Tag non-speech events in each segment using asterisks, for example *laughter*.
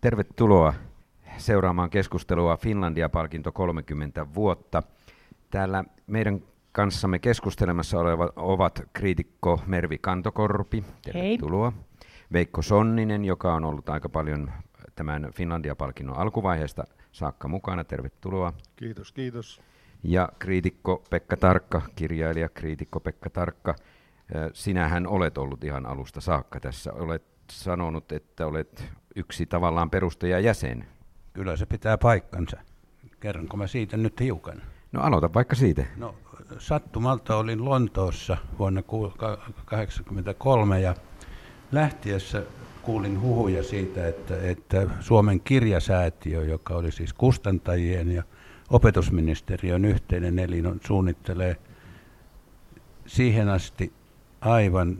Tervetuloa seuraamaan keskustelua Finlandia-palkinto 30 vuotta. Täällä meidän kanssamme keskustelemassa olevat ovat kriitikko Mervi Kantokorpi, tervetuloa. Hei. Veikko Sonninen, joka on ollut aika paljon tämän Finlandia-palkinnon alkuvaiheesta saakka mukana, tervetuloa. Kiitos, kiitos. Ja kriitikko Pekka Tarkka, kirjailija kriitikko Pekka Tarkka, sinähän olet ollut ihan alusta saakka tässä. Olet sanonut, että olet yksi tavallaan perustajajäsen. Kyllä se pitää paikkansa. Kerronko mä siitä nyt hiukan? No aloita vaikka siitä. No sattumalta olin Lontoossa vuonna 1983 ja lähtiessä kuulin huhuja siitä, että, että Suomen kirjasäätiö, joka oli siis kustantajien ja opetusministeriön yhteinen elin, suunnittelee siihen asti aivan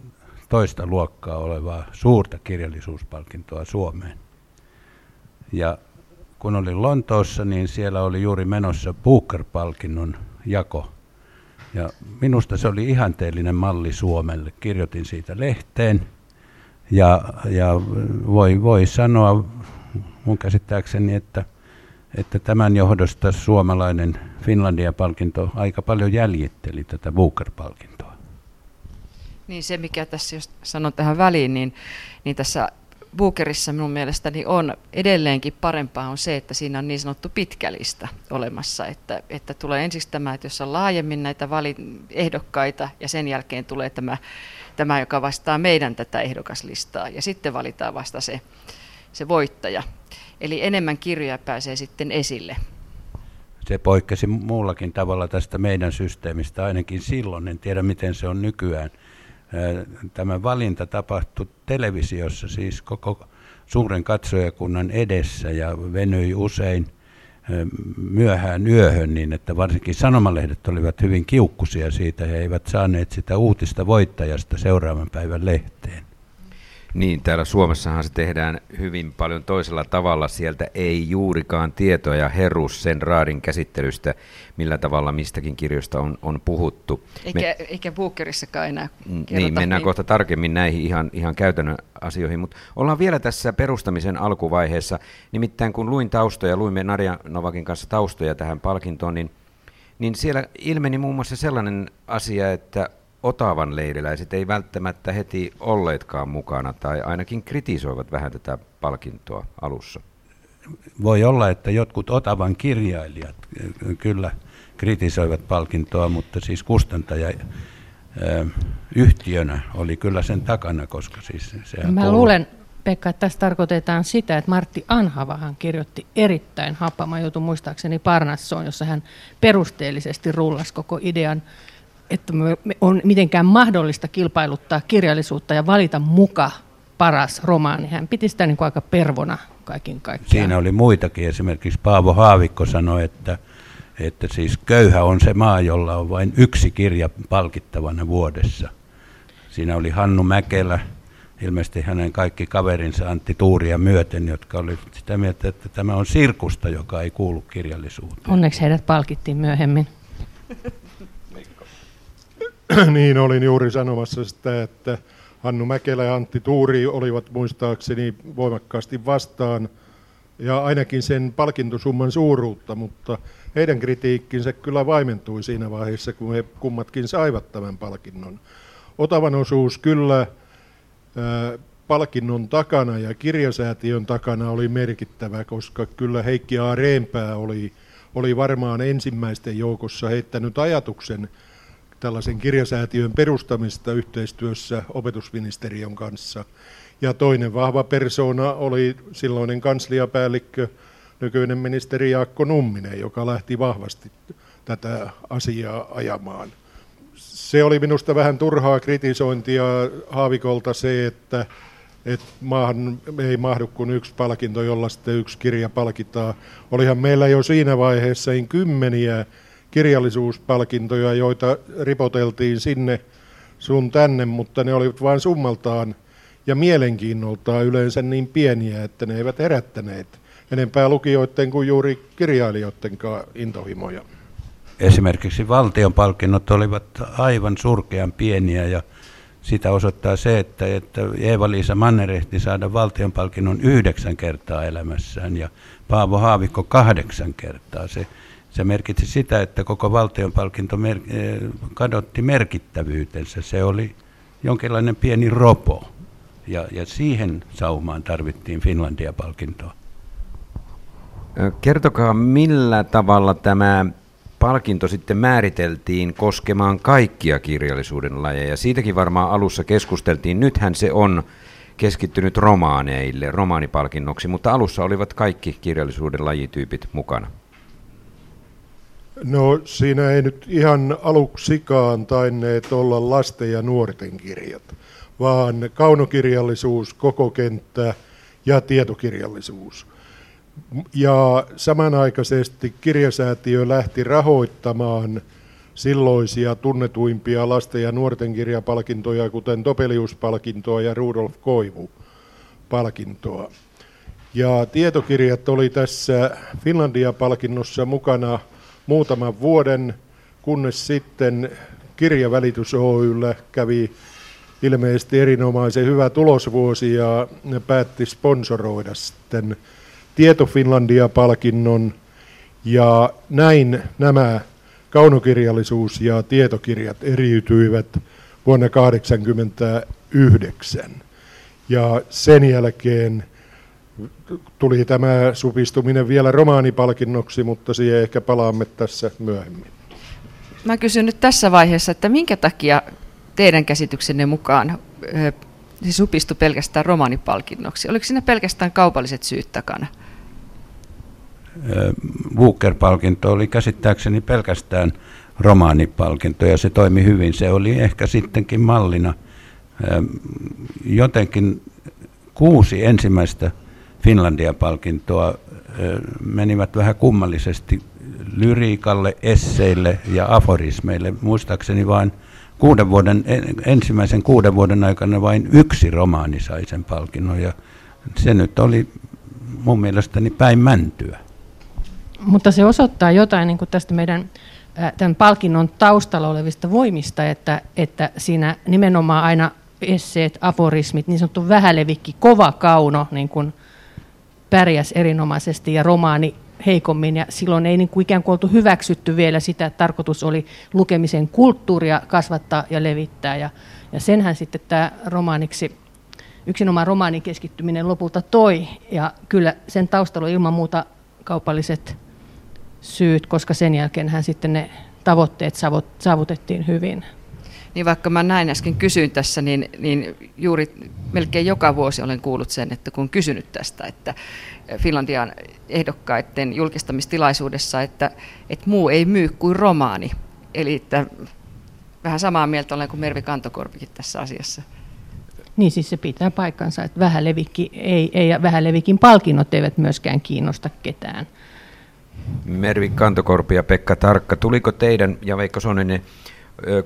toista luokkaa olevaa suurta kirjallisuuspalkintoa Suomeen. Ja kun olin Lontoossa, niin siellä oli juuri menossa Booker-palkinnon jako. Ja minusta se oli ihanteellinen malli Suomelle. Kirjoitin siitä lehteen ja, ja voi, voi sanoa mun käsittääkseni, että, että tämän johdosta suomalainen Finlandia-palkinto aika paljon jäljitteli tätä Booker-palkintoa. Niin se, mikä tässä jos sanon tähän väliin, niin, niin tässä Bookerissa minun mielestäni on edelleenkin parempaa on se, että siinä on niin sanottu pitkä lista olemassa, että, että tulee ensiksi tämä, että jos on laajemmin näitä ehdokkaita ja sen jälkeen tulee tämä, tämä, joka vastaa meidän tätä ehdokaslistaa ja sitten valitaan vasta se, se voittaja. Eli enemmän kirjoja pääsee sitten esille. Se poikkesi muullakin tavalla tästä meidän systeemistä, ainakin silloin, en tiedä miten se on nykyään – tämä valinta tapahtui televisiossa, siis koko suuren katsojakunnan edessä ja venyi usein myöhään yöhön niin, että varsinkin sanomalehdet olivat hyvin kiukkusia siitä ja eivät saaneet sitä uutista voittajasta seuraavan päivän lehteen. Niin, täällä Suomessahan se tehdään hyvin paljon toisella tavalla. Sieltä ei juurikaan tietoja heru sen raadin käsittelystä, millä tavalla mistäkin kirjoista on, on puhuttu. Eikä, Me, eikä Bookerissakaan enää kerrota. Niin, mennään niin. kohta tarkemmin näihin ihan, ihan käytännön asioihin, mutta ollaan vielä tässä perustamisen alkuvaiheessa. Nimittäin kun luin taustoja, luimme Narja Novakin kanssa taustoja tähän palkintoon, niin, niin siellä ilmeni muun muassa sellainen asia, että Otavan leiriläiset ei välttämättä heti olleetkaan mukana tai ainakin kritisoivat vähän tätä palkintoa alussa. Voi olla, että jotkut Otavan kirjailijat kyllä kritisoivat palkintoa, mutta siis kustantaja yhtiönä oli kyllä sen takana, koska siis se Mä kuuluu. luulen, Pekka, että tässä tarkoitetaan sitä, että Martti Anhavahan kirjoitti erittäin happama jutun muistaakseni Parnassoon, jossa hän perusteellisesti rullasi koko idean että on mitenkään mahdollista kilpailuttaa kirjallisuutta ja valita muka paras romaani. Hän piti sitä niin kuin aika pervona kaikin kaikkiaan. Siinä oli muitakin. Esimerkiksi Paavo Haavikko sanoi, että, että siis köyhä on se maa, jolla on vain yksi kirja palkittavana vuodessa. Siinä oli Hannu Mäkelä, ilmeisesti hänen kaikki kaverinsa Antti Tuuria myöten, jotka olivat sitä mieltä, että tämä on sirkusta, joka ei kuulu kirjallisuuteen. Onneksi heidät palkittiin myöhemmin. *laughs* *clears throat* niin olin juuri sanomassa sitä, että Hannu Mäkelä ja Antti Tuuri olivat muistaakseni voimakkaasti vastaan ja ainakin sen palkintosumman suuruutta, mutta heidän kritiikkinsä kyllä vaimentui siinä vaiheessa, kun he kummatkin saivat tämän palkinnon. Otavan osuus kyllä palkinnon takana ja kirjasäätiön takana oli merkittävä, koska kyllä Heikki A. Oli, oli varmaan ensimmäisten joukossa heittänyt ajatuksen tällaisen kirjasäätiön perustamista yhteistyössä opetusministeriön kanssa. Ja toinen vahva persona oli silloinen kansliapäällikkö, nykyinen ministeri Jaakko Numminen, joka lähti vahvasti tätä asiaa ajamaan. Se oli minusta vähän turhaa kritisointia Haavikolta se, että, että maahan ei mahdu kuin yksi palkinto, jolla sitten yksi kirja palkitaan. Olihan meillä jo siinä vaiheessa niin kymmeniä kirjallisuuspalkintoja, joita ripoteltiin sinne sun tänne, mutta ne olivat vain summaltaan ja mielenkiinnoltaan yleensä niin pieniä, että ne eivät herättäneet enempää lukijoiden kuin juuri kirjailijoiden intohimoja. Esimerkiksi valtion palkinnot olivat aivan surkean pieniä ja sitä osoittaa se, että, että Eeva-Liisa Manner ehti saada valtionpalkinnon yhdeksän kertaa elämässään ja Paavo Haavikko kahdeksan kertaa. Se, se merkitsi sitä, että koko valtionpalkinto mer- eh, kadotti merkittävyytensä. Se oli jonkinlainen pieni ropo ja, ja siihen saumaan tarvittiin Finlandia-palkintoa. Kertokaa, millä tavalla tämä palkinto sitten määriteltiin koskemaan kaikkia kirjallisuuden lajeja. Siitäkin varmaan alussa keskusteltiin. Nythän se on keskittynyt romaaneille, romaanipalkinnoksi, mutta alussa olivat kaikki kirjallisuuden lajityypit mukana. No siinä ei nyt ihan aluksikaan tainneet olla lasten ja nuorten kirjat, vaan kaunokirjallisuus, koko kenttä ja tietokirjallisuus. Ja samanaikaisesti kirjasäätiö lähti rahoittamaan silloisia tunnetuimpia lasten ja nuorten kirjapalkintoja, kuten Topeliuspalkintoa ja Rudolf Koivu-palkintoa. Ja tietokirjat oli tässä Finlandia-palkinnossa mukana muutaman vuoden, kunnes sitten kirjavälitys Oyllä kävi ilmeisesti erinomaisen hyvä tulosvuosi ja päätti sponsoroida sitten Tieto Finlandia-palkinnon ja näin nämä kaunokirjallisuus ja tietokirjat eriytyivät vuonna 1989. Ja sen jälkeen tuli tämä supistuminen vielä romaanipalkinnoksi, mutta siihen ehkä palaamme tässä myöhemmin. Mä kysyn nyt tässä vaiheessa, että minkä takia teidän käsityksenne mukaan se supistui pelkästään romaanipalkinnoksi? Oliko siinä pelkästään kaupalliset syyt takana? Booker-palkinto oli käsittääkseni pelkästään romaanipalkinto ja se toimi hyvin. Se oli ehkä sittenkin mallina. Jotenkin kuusi ensimmäistä Finlandia-palkintoa menivät vähän kummallisesti lyriikalle, esseille ja aforismeille. Muistaakseni vain kuuden vuoden, ensimmäisen kuuden vuoden aikana vain yksi romaani sai sen palkinnon ja se nyt oli mun mielestäni päin mäntyä. Mutta se osoittaa jotain niin kuin tästä meidän tämän palkinnon taustalla olevista voimista, että, että siinä nimenomaan aina esseet, aforismit, niin sanottu vähälevikki, kova kauno niin kuin pärjäs erinomaisesti ja romaani heikommin. Ja silloin ei niin kuin ikään kuin oltu hyväksytty vielä sitä, että tarkoitus oli lukemisen kulttuuria kasvattaa ja levittää. Ja, ja senhän sitten tämä romaaniksi, yksinomaan romaanin keskittyminen lopulta toi. Ja kyllä sen taustalla on ilman muuta kaupalliset syyt, koska sen jälkeen hän sitten ne tavoitteet saavutettiin hyvin. Niin vaikka mä näin äsken kysyin tässä, niin, niin juuri melkein joka vuosi olen kuullut sen, että kun kysynyt tästä, että Finlandian ehdokkaiden julkistamistilaisuudessa, että, että muu ei myy kuin romaani. Eli että vähän samaa mieltä olen kuin Mervi Kantokorpikin tässä asiassa. Niin siis se pitää paikkansa, että vähälevikki ei, ei, ja vähälevikin palkinnot eivät myöskään kiinnosta ketään. Mervi Kantokorpi ja Pekka Tarkka, tuliko teidän ja Veikko Soninen,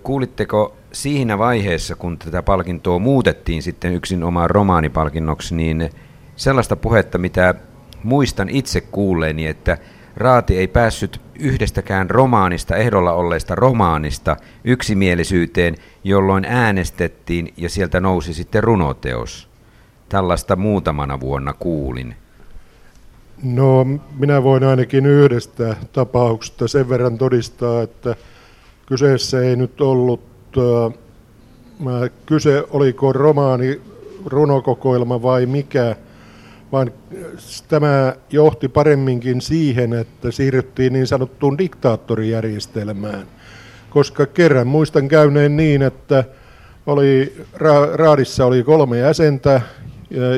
kuulitteko siinä vaiheessa, kun tätä palkintoa muutettiin sitten yksin omaan romaanipalkinnoksi, niin sellaista puhetta, mitä muistan itse kuulleeni, että Raati ei päässyt yhdestäkään romaanista, ehdolla olleesta romaanista yksimielisyyteen, jolloin äänestettiin ja sieltä nousi sitten runoteos. Tällaista muutamana vuonna kuulin. No, minä voin ainakin yhdestä tapauksesta sen verran todistaa, että kyseessä ei nyt ollut, äh, kyse oliko romaani, runokokoelma vai mikä, vaan tämä johti paremminkin siihen, että siirryttiin niin sanottuun diktaattorijärjestelmään. Koska kerran muistan käyneen niin, että oli, ra, raadissa oli kolme jäsentä,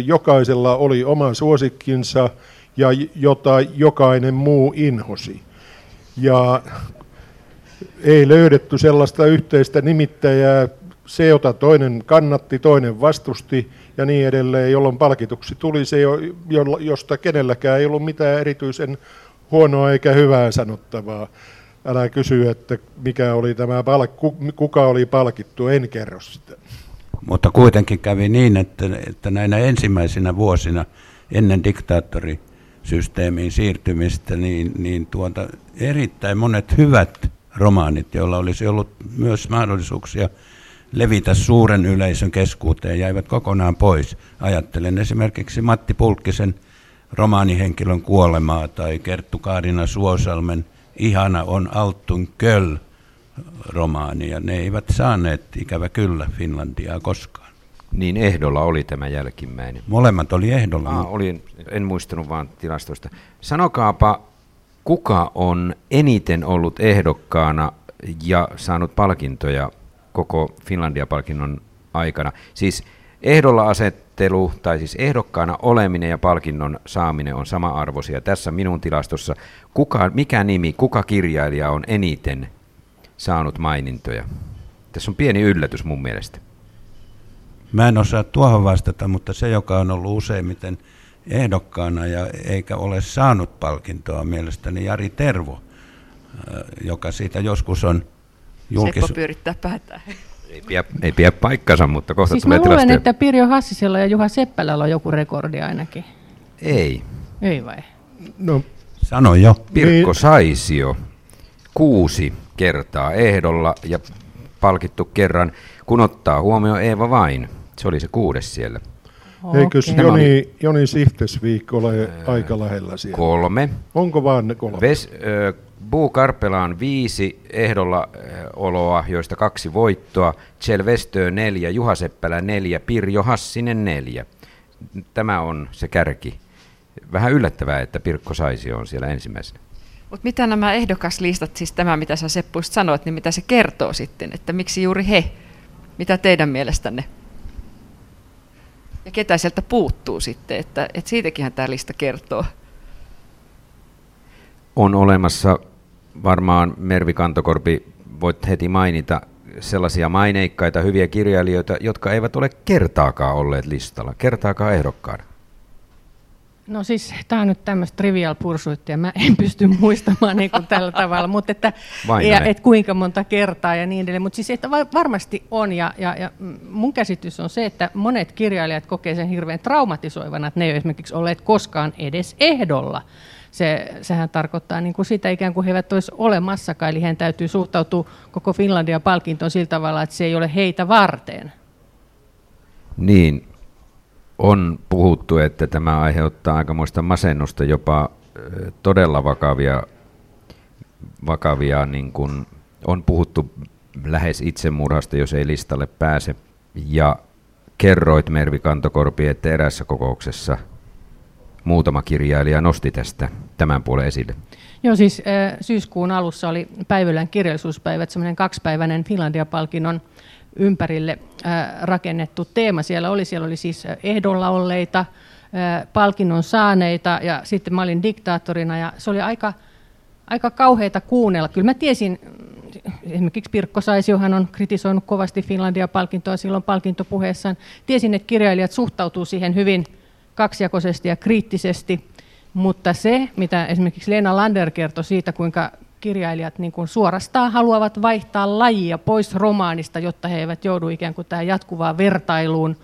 jokaisella oli oma suosikkinsa – ja jota jokainen muu inhosi. Ja ei löydetty sellaista yhteistä nimittäjää, se jota toinen kannatti, toinen vastusti ja niin edelleen, jolloin palkituksi tuli se, josta kenelläkään ei ollut mitään erityisen huonoa eikä hyvää sanottavaa. Älä kysy, että mikä oli tämä palk- kuka oli palkittu, en kerro sitä. Mutta kuitenkin kävi niin, että, että näinä ensimmäisinä vuosina ennen diktaattori systeemiin siirtymistä, niin, niin tuota, erittäin monet hyvät romaanit, joilla olisi ollut myös mahdollisuuksia levitä suuren yleisön keskuuteen, jäivät kokonaan pois. Ajattelen esimerkiksi Matti Pulkkisen romaanihenkilön kuolemaa tai Kerttu Kaarina Suosalmen Ihana on Altun köl romaani, ja ne eivät saaneet ikävä kyllä Finlandiaa koskaan. Niin ehdolla oli tämä jälkimmäinen. Molemmat oli ehdolla. Ah, oli, en muistanut vaan tilastoista. Sanokaapa, kuka on eniten ollut ehdokkaana ja saanut palkintoja koko Finlandia-palkinnon aikana? Siis ehdolla asettelu, tai siis ehdokkaana oleminen ja palkinnon saaminen on sama arvoisia. Tässä minun tilastossa, kuka, mikä nimi, kuka kirjailija on eniten saanut mainintoja? Tässä on pieni yllätys mun mielestä. Mä en osaa tuohon vastata, mutta se, joka on ollut useimmiten ehdokkaana ja eikä ole saanut palkintoa, mielestäni Jari Tervo, joka siitä joskus on julkis... Seppo pyörittää päätään. Ei pidä, ei pidä paikkansa, mutta kohta siis tulee mä luulen, että Pirjo Hassisella ja Juha Seppälällä on joku rekordi ainakin. Ei. Ei vai? No, Sano jo. Pirkko niin. Saisio, kuusi kertaa ehdolla ja palkittu kerran, kun ottaa huomioon Eeva Vain. Se oli se kuudes siellä. Okay. Joni, Joni Sihtesviik ole aika lähellä siellä? Kolme. Onko vaan kolme? Ves, äh, Buu Karpelaan viisi ehdolla oloa, joista kaksi voittoa, Kjell Westö neljä, Juha Seppälä neljä, Pirjo Hassinen neljä. Tämä on se kärki. Vähän yllättävää, että Pirkko Saisi on siellä ensimmäisenä. Mutta mitä nämä ehdokaslistat, siis tämä mitä sä Seppu sanoit, niin mitä se kertoo sitten, että miksi juuri he? Mitä teidän mielestänne? Ja ketä sieltä puuttuu sitten, että, että siitäkin tämä lista kertoo. On olemassa varmaan Mervi Kantokorpi voit heti mainita sellaisia maineikkaita hyviä kirjailijoita, jotka eivät ole kertaakaan olleet listalla, kertaakaan ehdokkaana. No siis tämä on nyt tämmöistä trivial pursuittia, mä en pysty muistamaan niin kuin tällä tavalla, mutta että, ja, et kuinka monta kertaa ja niin edelleen. Mutta siis että varmasti on ja, ja, ja mun käsitys on se, että monet kirjailijat kokee sen hirveän traumatisoivana, että ne ei ole esimerkiksi olleet koskaan edes ehdolla. Se, sehän tarkoittaa niin kuin sitä ikään kuin he eivät olisi olemassakaan, eli heidän täytyy suhtautua koko Finlandia palkintoon sillä tavalla, että se ei ole heitä varten. Niin, on puhuttu, että tämä aiheuttaa aikamoista masennusta, jopa todella vakavia, vakavia niin kuin on puhuttu lähes itsemurhasta, jos ei listalle pääse. Ja kerroit Mervi Kantokorpi, että erässä kokouksessa – muutama kirjailija nosti tästä tämän puolen esille. Joo, siis syyskuun alussa oli Päivälän kirjallisuuspäivät, semmoinen kaksipäiväinen Finlandia-palkinnon ympärille rakennettu teema. Siellä oli, siellä oli siis ehdolla olleita, palkinnon saaneita ja sitten mä olin diktaattorina ja se oli aika, aika kauheita kuunnella. Kyllä mä tiesin, esimerkiksi Pirkko Saisiohan on kritisoinut kovasti Finlandia-palkintoa silloin palkintopuheessaan. Tiesin, että kirjailijat suhtautuu siihen hyvin kaksijakoisesti ja kriittisesti, mutta se, mitä esimerkiksi Leena Lander kertoi siitä, kuinka kirjailijat niin kuin suorastaan haluavat vaihtaa lajia pois romaanista, jotta he eivät joudu ikään kuin tähän jatkuvaan vertailuun.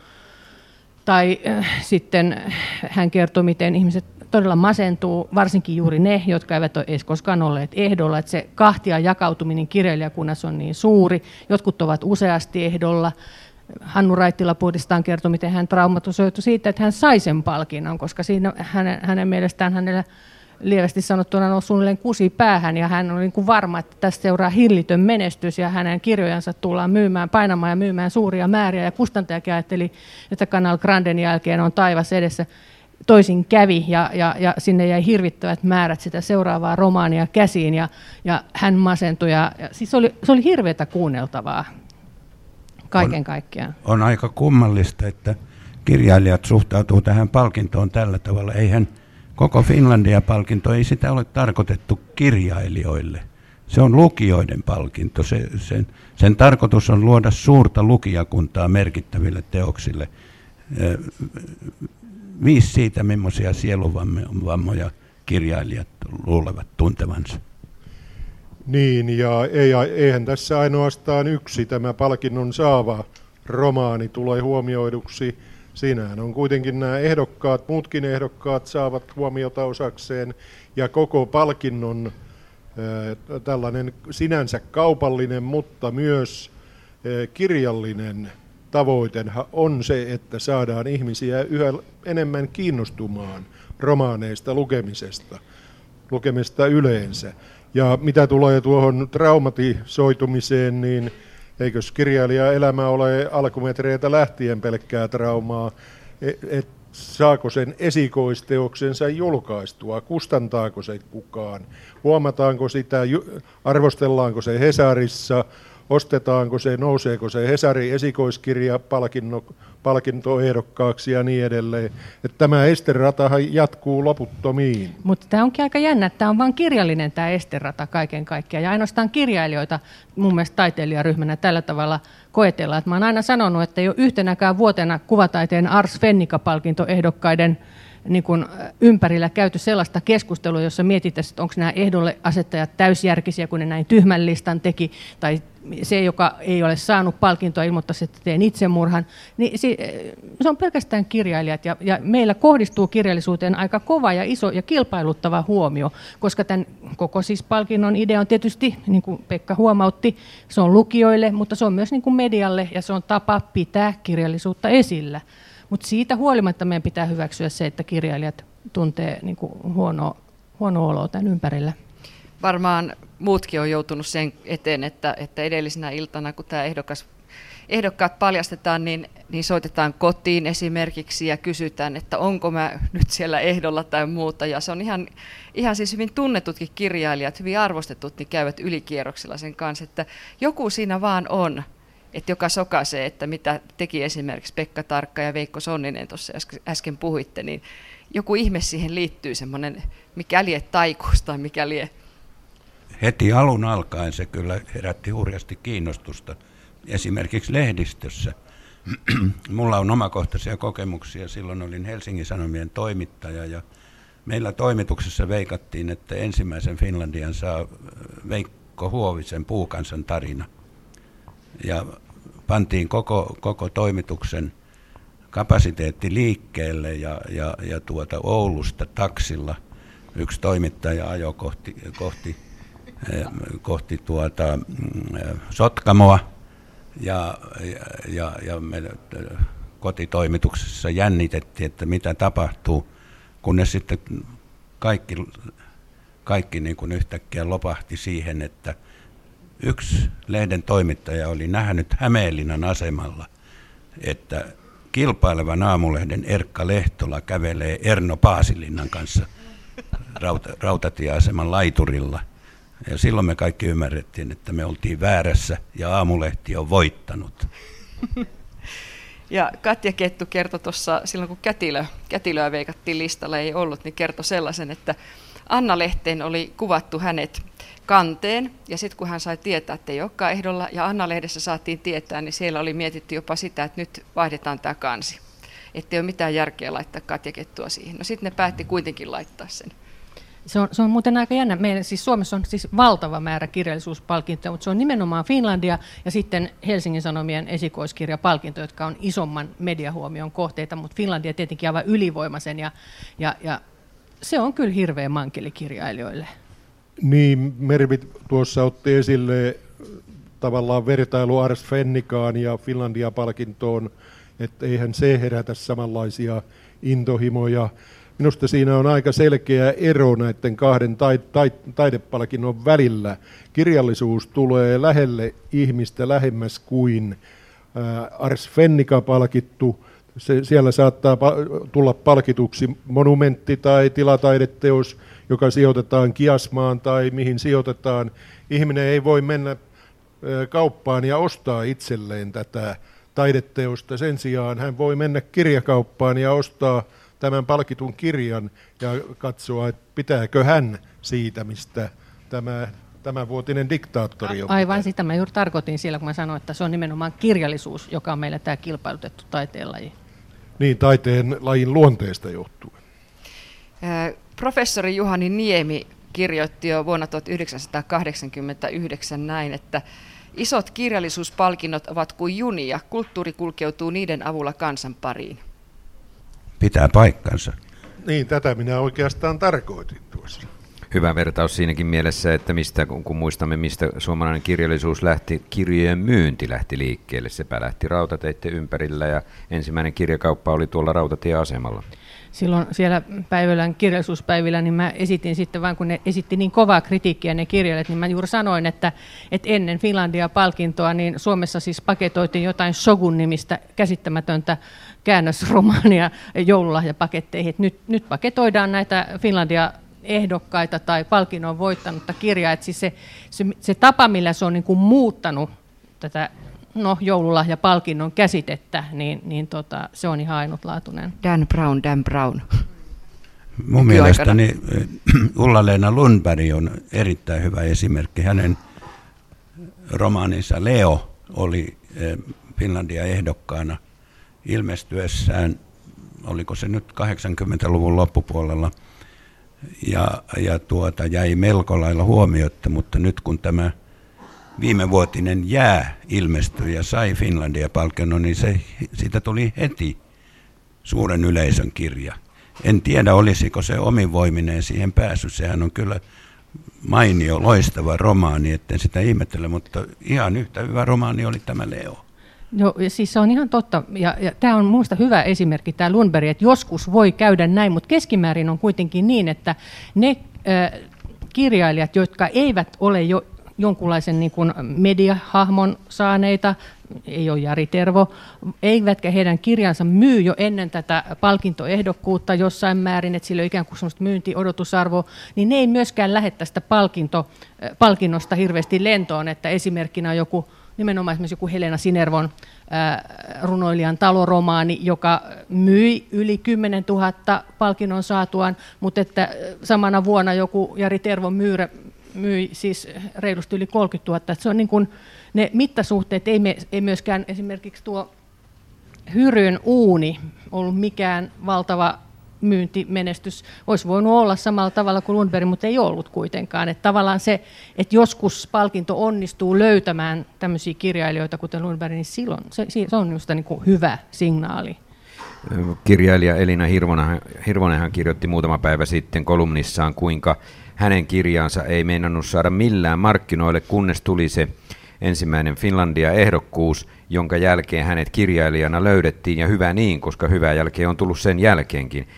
Tai äh, sitten hän kertoi, miten ihmiset todella masentuu, varsinkin juuri ne, jotka eivät ole edes koskaan olleet ehdolla, että se kahtia jakautuminen kirjailijakunnassa on niin suuri. Jotkut ovat useasti ehdolla, Hannu Raittila puhdistaan kertoi, miten hän traumatisoitui siitä, että hän sai sen palkinnon, koska siinä hänen, hänen mielestään hänellä lievästi sanottuna on suunnilleen kusi päähän ja hän oli niin kuin varma, että tästä seuraa hillitön menestys ja hänen kirjojansa tullaan myymään, painamaan ja myymään suuria määriä ja kustantajakin ajatteli, että Kanal Granden jälkeen on taivas edessä. Toisin kävi ja, ja, ja sinne jäi hirvittävät määrät sitä seuraavaa romaania käsiin ja, ja hän masentui. Ja, ja siis oli, se oli hirveätä kuunneltavaa kaiken on, kaikkiaan. On aika kummallista, että kirjailijat suhtautuu tähän palkintoon tällä tavalla. Eihän koko Finlandia-palkinto, ei sitä ole tarkoitettu kirjailijoille. Se on lukijoiden palkinto. Se, sen, sen tarkoitus on luoda suurta lukijakuntaa merkittäville teoksille. Viisi siitä, millaisia sieluvammoja kirjailijat luulevat tuntevansa. Niin, ja ei, eihän tässä ainoastaan yksi tämä palkinnon saava romaani tulee huomioiduksi. Siinähän on kuitenkin nämä ehdokkaat, muutkin ehdokkaat saavat huomiota osakseen, ja koko palkinnon tällainen sinänsä kaupallinen, mutta myös kirjallinen tavoite on se, että saadaan ihmisiä yhä enemmän kiinnostumaan romaaneista lukemisesta, lukemista yleensä. Ja mitä tulee tuohon traumatisoitumiseen, niin eikös kirjailija elämä ole alkumetreitä lähtien pelkkää traumaa, e, et saako sen esikoisteoksensa julkaistua, kustantaako se kukaan, huomataanko sitä, arvostellaanko se Hesarissa, ostetaanko se, nouseeko se Hesari esikoiskirja palkintoehdokkaaksi ja niin edelleen. Että tämä esteratahan jatkuu loputtomiin. Mutta tämä onkin aika jännä, tämä on vain kirjallinen tämä esterata kaiken kaikkiaan. Ja ainoastaan kirjailijoita mun mielestä taiteilijaryhmänä tällä tavalla koetellaan. Että mä oon aina sanonut, että jo yhtenäkään vuotena kuvataiteen Ars Fennika-palkintoehdokkaiden niin kuin ympärillä käyty sellaista keskustelua, jossa mietitään, että onko nämä ehdolle asettajat täysjärkisiä, kun ne näin tyhmän listan teki, tai se, joka ei ole saanut palkintoa, ilmoittaisi, että teen itsemurhan, niin se on pelkästään kirjailijat. Ja, ja meillä kohdistuu kirjallisuuteen aika kova ja iso ja kilpailuttava huomio, koska tämän koko siis palkinnon idea on tietysti, niin kuin Pekka huomautti, se on lukijoille, mutta se on myös niin kuin medialle ja se on tapa pitää kirjallisuutta esillä. Mutta siitä huolimatta meidän pitää hyväksyä se, että kirjailijat tuntee niin kuin huono, huono oloa tämän ympärillä. Varmaan muutkin on joutunut sen eteen, että, että edellisenä iltana, kun tämä ehdokas, ehdokkaat paljastetaan, niin, niin soitetaan kotiin esimerkiksi ja kysytään, että onko mä nyt siellä ehdolla tai muuta. Ja se on ihan, ihan siis hyvin tunnetutkin kirjailijat, hyvin arvostetut, niin käyvät ylikierroksilla sen kanssa, että joku siinä vaan on, että joka sokaisee, että mitä teki esimerkiksi Pekka Tarkka ja Veikko Sonninen tuossa äsken puhuitte, niin joku ihme siihen liittyy, semmoinen mikä lie taikuus tai mikä lie. Heti alun alkaen se kyllä herätti hurjasti kiinnostusta, esimerkiksi lehdistössä. *clears throat* Mulla on omakohtaisia kokemuksia, silloin olin Helsingin Sanomien toimittaja ja meillä toimituksessa veikattiin, että ensimmäisen Finlandian saa Veikko Huovisen Puukansan tarina – ja pantiin koko, koko toimituksen kapasiteetti liikkeelle ja, ja, ja tuota Oulusta taksilla. Yksi toimittaja ajoi kohti, kohti, kohti tuota, mm, Sotkamoa ja, ja, ja me eh, kotitoimituksessa jännitettiin, että mitä tapahtuu, kunnes sitten kaikki, kaikki niin kuin yhtäkkiä lopahti siihen, että – yksi lehden toimittaja oli nähnyt Hämeenlinnan asemalla, että kilpailevan aamulehden Erkka Lehtola kävelee Erno Paasilinnan kanssa rauta, rautatieaseman laiturilla. Ja silloin me kaikki ymmärrettiin, että me oltiin väärässä ja aamulehti on voittanut. *laughs* Ja Katja Kettu kertoi tuossa, silloin kun kätilö, kätilöä veikattiin listalla, ei ollut, niin kertoi sellaisen, että Anna Lehteen oli kuvattu hänet kanteen, ja sitten kun hän sai tietää, että ei olekaan ehdolla, ja Anna-lehdessä saatiin tietää, niin siellä oli mietitty jopa sitä, että nyt vaihdetaan tämä kansi. Että ei ole mitään järkeä laittaa Katja Kettua siihen. No sitten ne päätti kuitenkin laittaa sen. Se on, se on muuten aika jännä. Meillä siis Suomessa on siis valtava määrä kirjallisuuspalkintoja, mutta se on nimenomaan Finlandia ja sitten Helsingin Sanomien esikoiskirjapalkinto, jotka on isomman mediahuomion kohteita, mutta Finlandia tietenkin aivan ylivoimaisen ja, ja, ja se on kyllä hirveä mankeli kirjailijoille. Niin, Mervit tuossa otti esille tavallaan vertailu Ars Fennikaan ja Finlandia-palkintoon, että eihän se herätä samanlaisia intohimoja. Minusta siinä on aika selkeä ero näiden kahden tai, tai, taidepalkinnon välillä. Kirjallisuus tulee lähelle ihmistä lähemmäs kuin ää, Ars Fennika-palkittu. Se, siellä saattaa tulla palkituksi monumentti tai tilataideteos, joka sijoitetaan kiasmaan tai mihin sijoitetaan. Ihminen ei voi mennä kauppaan ja ostaa itselleen tätä taideteosta. Sen sijaan hän voi mennä kirjakauppaan ja ostaa tämän palkitun kirjan ja katsoa, että pitääkö hän siitä, mistä tämä tämä vuotinen diktaattori on. Aivan sitä mä juuri tarkoitin siellä, kun mä sanoin, että se on nimenomaan kirjallisuus, joka on meillä tämä kilpailutettu taiteenlaji. Niin, taiteen lajin luonteesta johtuen. Professori Juhani Niemi kirjoitti jo vuonna 1989 näin, että isot kirjallisuuspalkinnot ovat kuin junia, kulttuuri kulkeutuu niiden avulla kansan pariin. Pitää paikkansa. Niin, tätä minä oikeastaan tarkoitin tuossa. hyvä vertaus siinäkin mielessä, että mistä, kun muistamme, mistä suomalainen kirjallisuus lähti, kirjojen myynti lähti liikkeelle. Sepä lähti rautateiden ympärillä ja ensimmäinen kirjakauppa oli tuolla rautatieasemalla silloin siellä päivälän kirjallisuuspäivillä, niin mä esitin sitten vaan, kun ne esitti niin kovaa kritiikkiä ne kirjailijat, niin mä juuri sanoin, että, että ennen Finlandia-palkintoa, niin Suomessa siis paketoitiin jotain Shogun-nimistä käsittämätöntä käännösromaania joululahjapaketteihin. Nyt, nyt paketoidaan näitä Finlandia ehdokkaita tai palkinnon voittanutta kirjaa. Siis se, se, se tapa, millä se on niin kuin muuttanut tätä no, joululahjapalkinnon käsitettä, niin, niin tota, se on ihan ainutlaatuinen. Dan Brown, Dan Brown. Mun mielestäni eh, Ulla-Leena Lundberg on erittäin hyvä esimerkki. Hänen romaaninsa Leo oli eh, Finlandia ehdokkaana ilmestyessään, oliko se nyt 80-luvun loppupuolella, ja, ja tuota, jäi melko lailla huomiotta, mutta nyt kun tämä viimevuotinen jää ilmestyi ja sai Finlandia-palkinnon, niin se, siitä tuli heti suuren yleisön kirja. En tiedä, olisiko se ominvoiminen siihen pääsy. Sehän on kyllä mainio, loistava romaani, etten sitä ihmettele, mutta ihan yhtä hyvä romaani oli tämä Leo. Joo, siis se on ihan totta. Ja, ja tämä on minusta hyvä esimerkki, tämä Lundberg, että joskus voi käydä näin, mutta keskimäärin on kuitenkin niin, että ne äh, kirjailijat, jotka eivät ole jo jonkunlaisen niin kuin mediahahmon saaneita, ei ole Jari Tervo, eivätkä heidän kirjansa myy jo ennen tätä palkintoehdokkuutta jossain määrin, että sillä on ikään kuin sellaista myyntiodotusarvoa, niin ne ei myöskään lähde tästä palkinto, palkinnosta hirveästi lentoon, että esimerkkinä on joku nimenomaan esimerkiksi joku Helena Sinervon runoilijan taloromaani, joka myi yli 10 000 palkinnon saatuaan, mutta että samana vuonna joku Jari Tervon myyrä myi siis reilusti yli 30 000. Että se on niin kuin, ne mittasuhteet ei, me, ei myöskään esimerkiksi tuo Hyryn uuni ollut mikään valtava myyntimenestys. Olisi voinut olla samalla tavalla kuin Lundberg, mutta ei ollut kuitenkaan. Että tavallaan se, että joskus palkinto onnistuu löytämään tämmöisiä kirjailijoita, kuten Lundberg, niin silloin se, se on minusta niin kuin hyvä signaali. Kirjailija Elina Hirvonenhan kirjoitti muutama päivä sitten kolumnissaan, kuinka hänen kirjaansa ei meinannut saada millään markkinoille, kunnes tuli se ensimmäinen Finlandia-ehdokkuus, jonka jälkeen hänet kirjailijana löydettiin, ja hyvä niin, koska hyvää jälkeen on tullut sen jälkeenkin.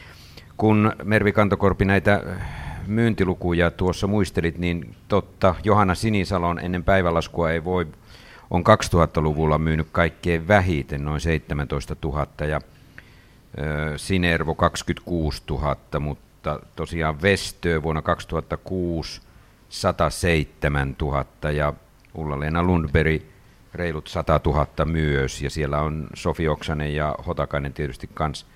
Kun Mervi Kantokorpi näitä myyntilukuja tuossa muistelit, niin totta, Johanna Sinisalon ennen päivälaskua ei voi, on 2000-luvulla myynyt kaikkein vähiten, noin 17 000, ja Sinervo 26 000, mutta tosiaan Vestö vuonna 2006 107 000 ja Ulla-Leena Lundberg reilut 100 000 myös ja siellä on Sofi Oksanen ja Hotakainen tietysti kans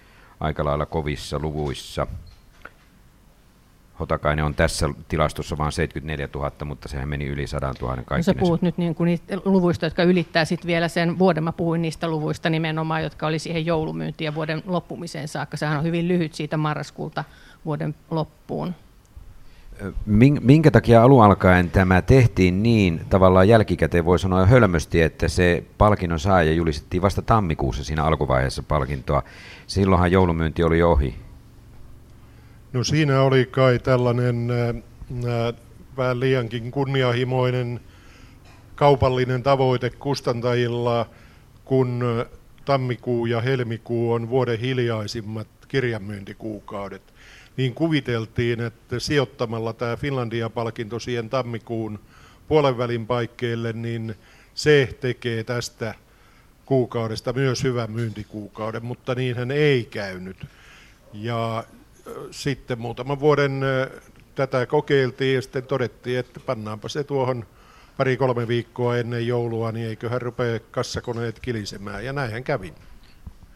aika lailla kovissa luvuissa. Hotakainen on tässä tilastossa vain 74 000, mutta sehän meni yli 100 000 kaikki. No sä puhut nyt niin kuin niistä luvuista, jotka ylittää sitten vielä sen vuoden. Mä puhuin niistä luvuista nimenomaan, jotka oli siihen joulumyyntiin ja vuoden loppumiseen saakka. Sehän on hyvin lyhyt siitä marraskuulta vuoden loppuun. Minkä takia alun alkaen tämä tehtiin niin, tavallaan jälkikäteen voi sanoa hölmösti, että se palkinnon saaja julistettiin vasta tammikuussa siinä alkuvaiheessa palkintoa. Silloinhan joulumyynti oli ohi. No siinä oli kai tällainen äh, vähän liiankin kunnianhimoinen kaupallinen tavoite kustantajilla, kun tammikuu ja helmikuu on vuoden hiljaisimmat kirjanmyyntikuukaudet niin kuviteltiin, että sijoittamalla tämä Finlandia-palkinto siihen tammikuun puolenvälin paikkeille, niin se tekee tästä kuukaudesta myös hyvän myyntikuukauden, mutta niinhän ei käynyt. Ja sitten muutaman vuoden tätä kokeiltiin ja sitten todettiin, että pannaanpa se tuohon pari-kolme viikkoa ennen joulua, niin eiköhän rupea kassakoneet kilisemään. Ja näinhän kävi.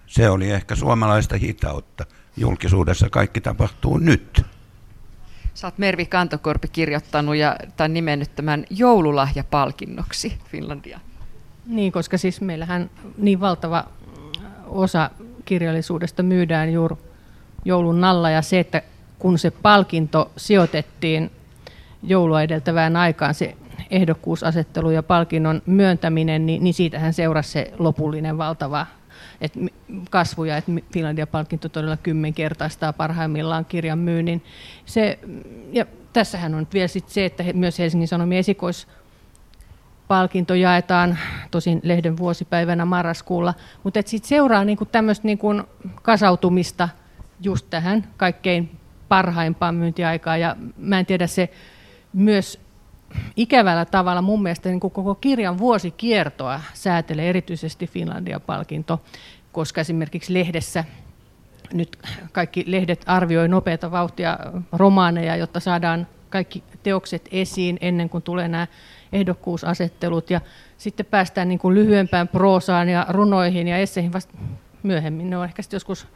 Se oli ehkä suomalaista hitautta julkisuudessa kaikki tapahtuu nyt. Sä oot Mervi Kantokorpi kirjoittanut ja, tai nimennyt tämän joululahjapalkinnoksi Finlandia. Niin, koska siis meillähän niin valtava osa kirjallisuudesta myydään juuri joulun alla ja se, että kun se palkinto sijoitettiin joulua edeltävään aikaan, se ehdokkuusasettelu ja palkinnon myöntäminen, niin, niin siitähän seurasi se lopullinen valtava että kasvuja, että Finlandia-palkinto todella kymmenkertaistaa parhaimmillaan kirjan myynnin. Se, ja tässähän on vielä sit se, että myös Helsingin Sanomien esikoispalkinto jaetaan tosin lehden vuosipäivänä marraskuulla, mutta sitten seuraa niinku tämmöistä niinku kasautumista just tähän kaikkein parhaimpaan myyntiaikaan ja mä en tiedä se myös ikävällä tavalla mun mielestä niin kuin koko kirjan vuosikiertoa säätelee erityisesti Finlandia-palkinto, koska esimerkiksi lehdessä nyt kaikki lehdet arvioi nopeata vauhtia romaaneja, jotta saadaan kaikki teokset esiin ennen kuin tulee nämä ehdokkuusasettelut ja sitten päästään niin kuin lyhyempään proosaan ja runoihin ja esseihin vasta myöhemmin. Ne on ehkä joskus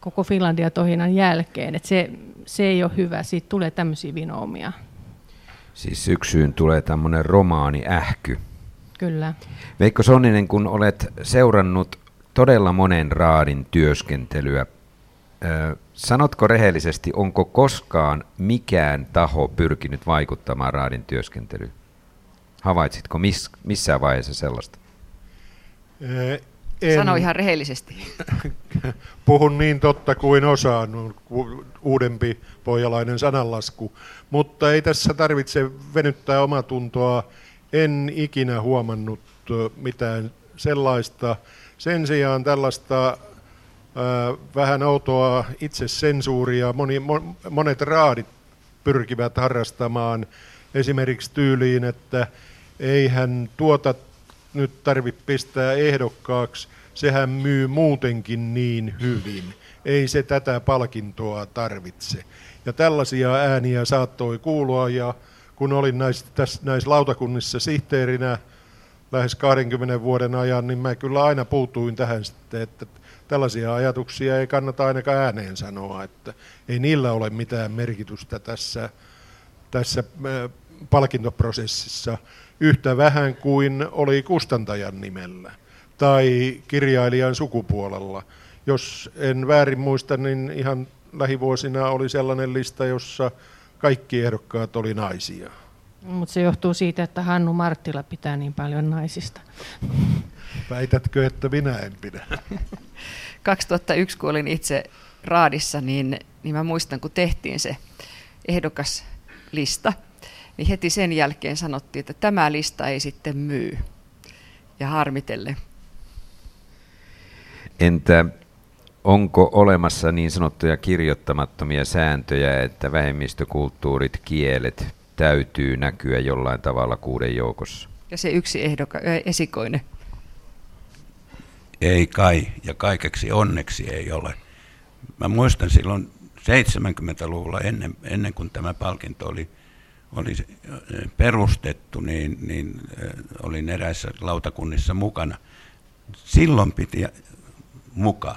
koko Finlandia-tohinan jälkeen. Et se, se ei ole hyvä, siitä tulee tämmöisiä vinoomia. Siis syksyyn tulee tämmöinen romaani ähky. Kyllä. Veikko Sonninen, kun olet seurannut todella monen raadin työskentelyä, sanotko rehellisesti, onko koskaan mikään taho pyrkinyt vaikuttamaan raadin työskentelyyn? Havaitsitko miss, missään vaiheessa sellaista? En. Sano ihan rehellisesti. *laughs* Puhun niin totta kuin osaan, uudempi pohjalainen sananlasku. Mutta ei tässä tarvitse venyttää omatuntoa. En ikinä huomannut mitään sellaista. Sen sijaan tällaista vähän outoa itsesensuuria moni, monet raadit pyrkivät harrastamaan esimerkiksi tyyliin, että eihän tuota nyt tarvitse pistää ehdokkaaksi, sehän myy muutenkin niin hyvin. Ei se tätä palkintoa tarvitse. Ja tällaisia ääniä saattoi kuulua ja kun olin näissä, tässä, näissä lautakunnissa sihteerinä lähes 20 vuoden ajan, niin mä kyllä aina puutuin tähän sitten, että tällaisia ajatuksia ei kannata ainakaan ääneen sanoa, että ei niillä ole mitään merkitystä tässä, tässä palkintoprosessissa yhtä vähän kuin oli kustantajan nimellä tai kirjailijan sukupuolella. Jos en väärin muista, niin ihan lähivuosina oli sellainen lista, jossa kaikki ehdokkaat oli naisia. Mutta se johtuu siitä, että Hannu Marttila pitää niin paljon naisista. Väitätkö, että minä en pidä? *laughs* 2001, kun olin itse raadissa, niin, niin mä muistan, kun tehtiin se ehdokaslista, niin heti sen jälkeen sanottiin, että tämä lista ei sitten myy. Ja harmitelle. Entä onko olemassa niin sanottuja kirjoittamattomia sääntöjä, että vähemmistökulttuurit, kielet täytyy näkyä jollain tavalla kuuden joukossa? Ja se yksi ehdoka, esikoinen? Ei kai, ja kaikeksi onneksi ei ole. Mä muistan silloin 70-luvulla ennen, ennen kuin tämä palkinto oli oli perustettu, niin, niin olin eräissä lautakunnissa mukana. Silloin piti muka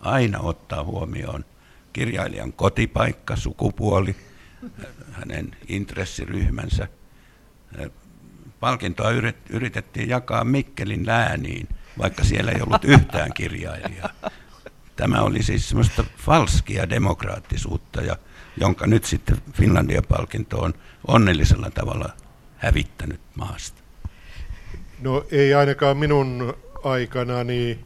aina ottaa huomioon kirjailijan kotipaikka, sukupuoli, hänen intressiryhmänsä. Palkintoa yritettiin jakaa Mikkelin lääniin, vaikka siellä ei ollut yhtään kirjailijaa. Tämä oli siis semmoista falskia demokraattisuutta ja jonka nyt sitten Finlandia-palkinto on onnellisella tavalla hävittänyt maasta? No ei ainakaan minun aikanani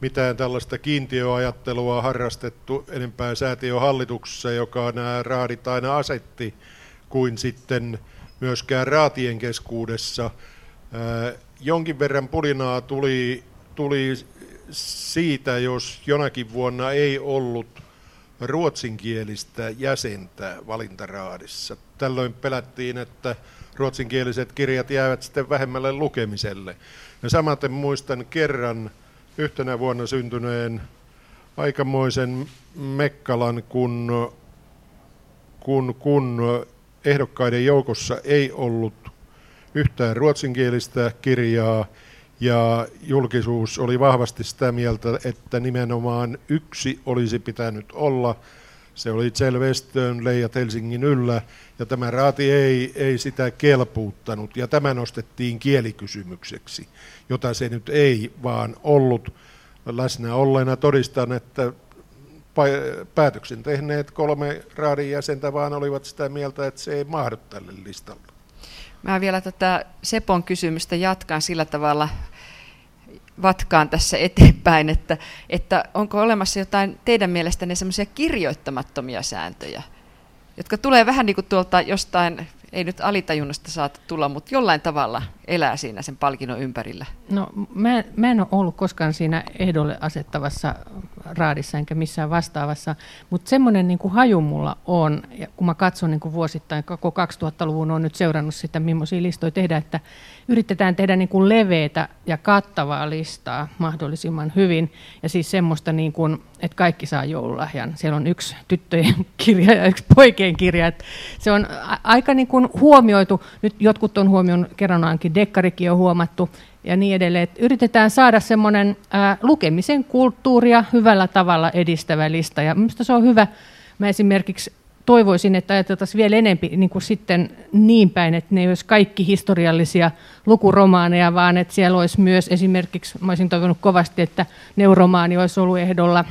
mitään tällaista kiintiöajattelua harrastettu enempää säätiöhallituksessa, joka nämä raadit aina asetti, kuin sitten myöskään raatien keskuudessa. jonkin verran pulinaa tuli, tuli siitä, jos jonakin vuonna ei ollut ruotsinkielistä jäsentä valintaraadissa. Tällöin pelättiin, että ruotsinkieliset kirjat jäävät sitten vähemmälle lukemiselle. Ja samaten muistan kerran yhtenä vuonna syntyneen aikamoisen Mekkalan, kun, kun, kun ehdokkaiden joukossa ei ollut yhtään ruotsinkielistä kirjaa, ja julkisuus oli vahvasti sitä mieltä, että nimenomaan yksi olisi pitänyt olla. Se oli Kjell Westön Leijat Helsingin yllä, ja tämä raati ei, ei sitä kelpuuttanut, ja tämä nostettiin kielikysymykseksi, jota se nyt ei vaan ollut. Läsnä olleena todistan, että päätöksen tehneet kolme raadin jäsentä vaan olivat sitä mieltä, että se ei mahdu tälle listalle. Mä vielä tätä Sepon kysymystä jatkan sillä tavalla, vatkaan tässä eteenpäin, että, että onko olemassa jotain teidän mielestänne semmoisia kirjoittamattomia sääntöjä, jotka tulee vähän niin kuin tuolta jostain ei nyt alitajunnasta saata tulla, mutta jollain tavalla elää siinä sen palkinnon ympärillä? No mä, mä en ole ollut koskaan siinä ehdolle asettavassa raadissa enkä missään vastaavassa, mutta semmoinen niin haju mulla on, ja kun mä katson niin kuin vuosittain, koko 2000-luvun on nyt seurannut sitä, millaisia listoja tehdään, että yritetään tehdä niin kuin leveitä ja kattavaa listaa mahdollisimman hyvin, ja siis semmoista, niin kuin, että kaikki saa joululahjan. Siellä on yksi tyttöjen *laughs* kirja ja yksi poikien kirja. Että se on aika niin kuin huomioitu, nyt jotkut on huomioon kerran ainakin dekkarikin on huomattu, ja niin edelleen. Että yritetään saada semmoinen lukemisen kulttuuria hyvällä tavalla edistävä lista, ja minusta se on hyvä. Mä esimerkiksi toivoisin, että ajateltaisiin vielä enempi niin kuin sitten niin päin, että ne ei olisi kaikki historiallisia lukuromaaneja, vaan että siellä olisi myös esimerkiksi, mä olisin toivonut kovasti, että neuromaani olisi ollut ehdolla,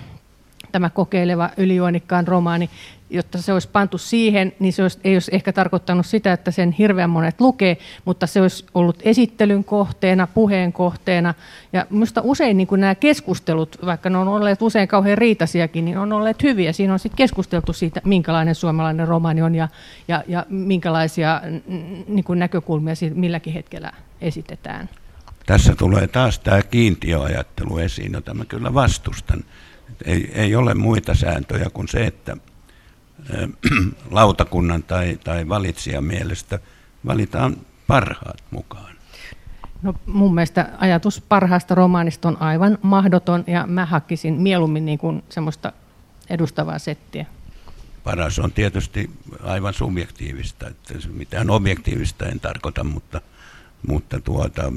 tämä kokeileva ylijuonikkaan romaani, jotta se olisi pantu siihen, niin se olisi, ei olisi ehkä tarkoittanut sitä, että sen hirveän monet lukee, mutta se olisi ollut esittelyn kohteena, puheen kohteena. Ja minusta usein niin nämä keskustelut, vaikka ne on olleet usein kauhean riitasiakin, niin on olleet hyviä. Siinä on sitten keskusteltu siitä, minkälainen suomalainen romaani on ja, ja, ja minkälaisia niin näkökulmia siitä milläkin hetkellä esitetään. Tässä tulee taas tämä kiintiöajattelu esiin, jota mä kyllä vastustan. Ei, ei ole muita sääntöjä kuin se, että *clears throat* lautakunnan tai, tai valitsijan mielestä valitaan parhaat mukaan? No, mun mielestä ajatus parhaasta romaanista on aivan mahdoton ja mä hakisin mieluummin niin kuin semmoista edustavaa settiä. Paras on tietysti aivan subjektiivista, että mitään objektiivista en tarkoita, mutta, mutta tuota,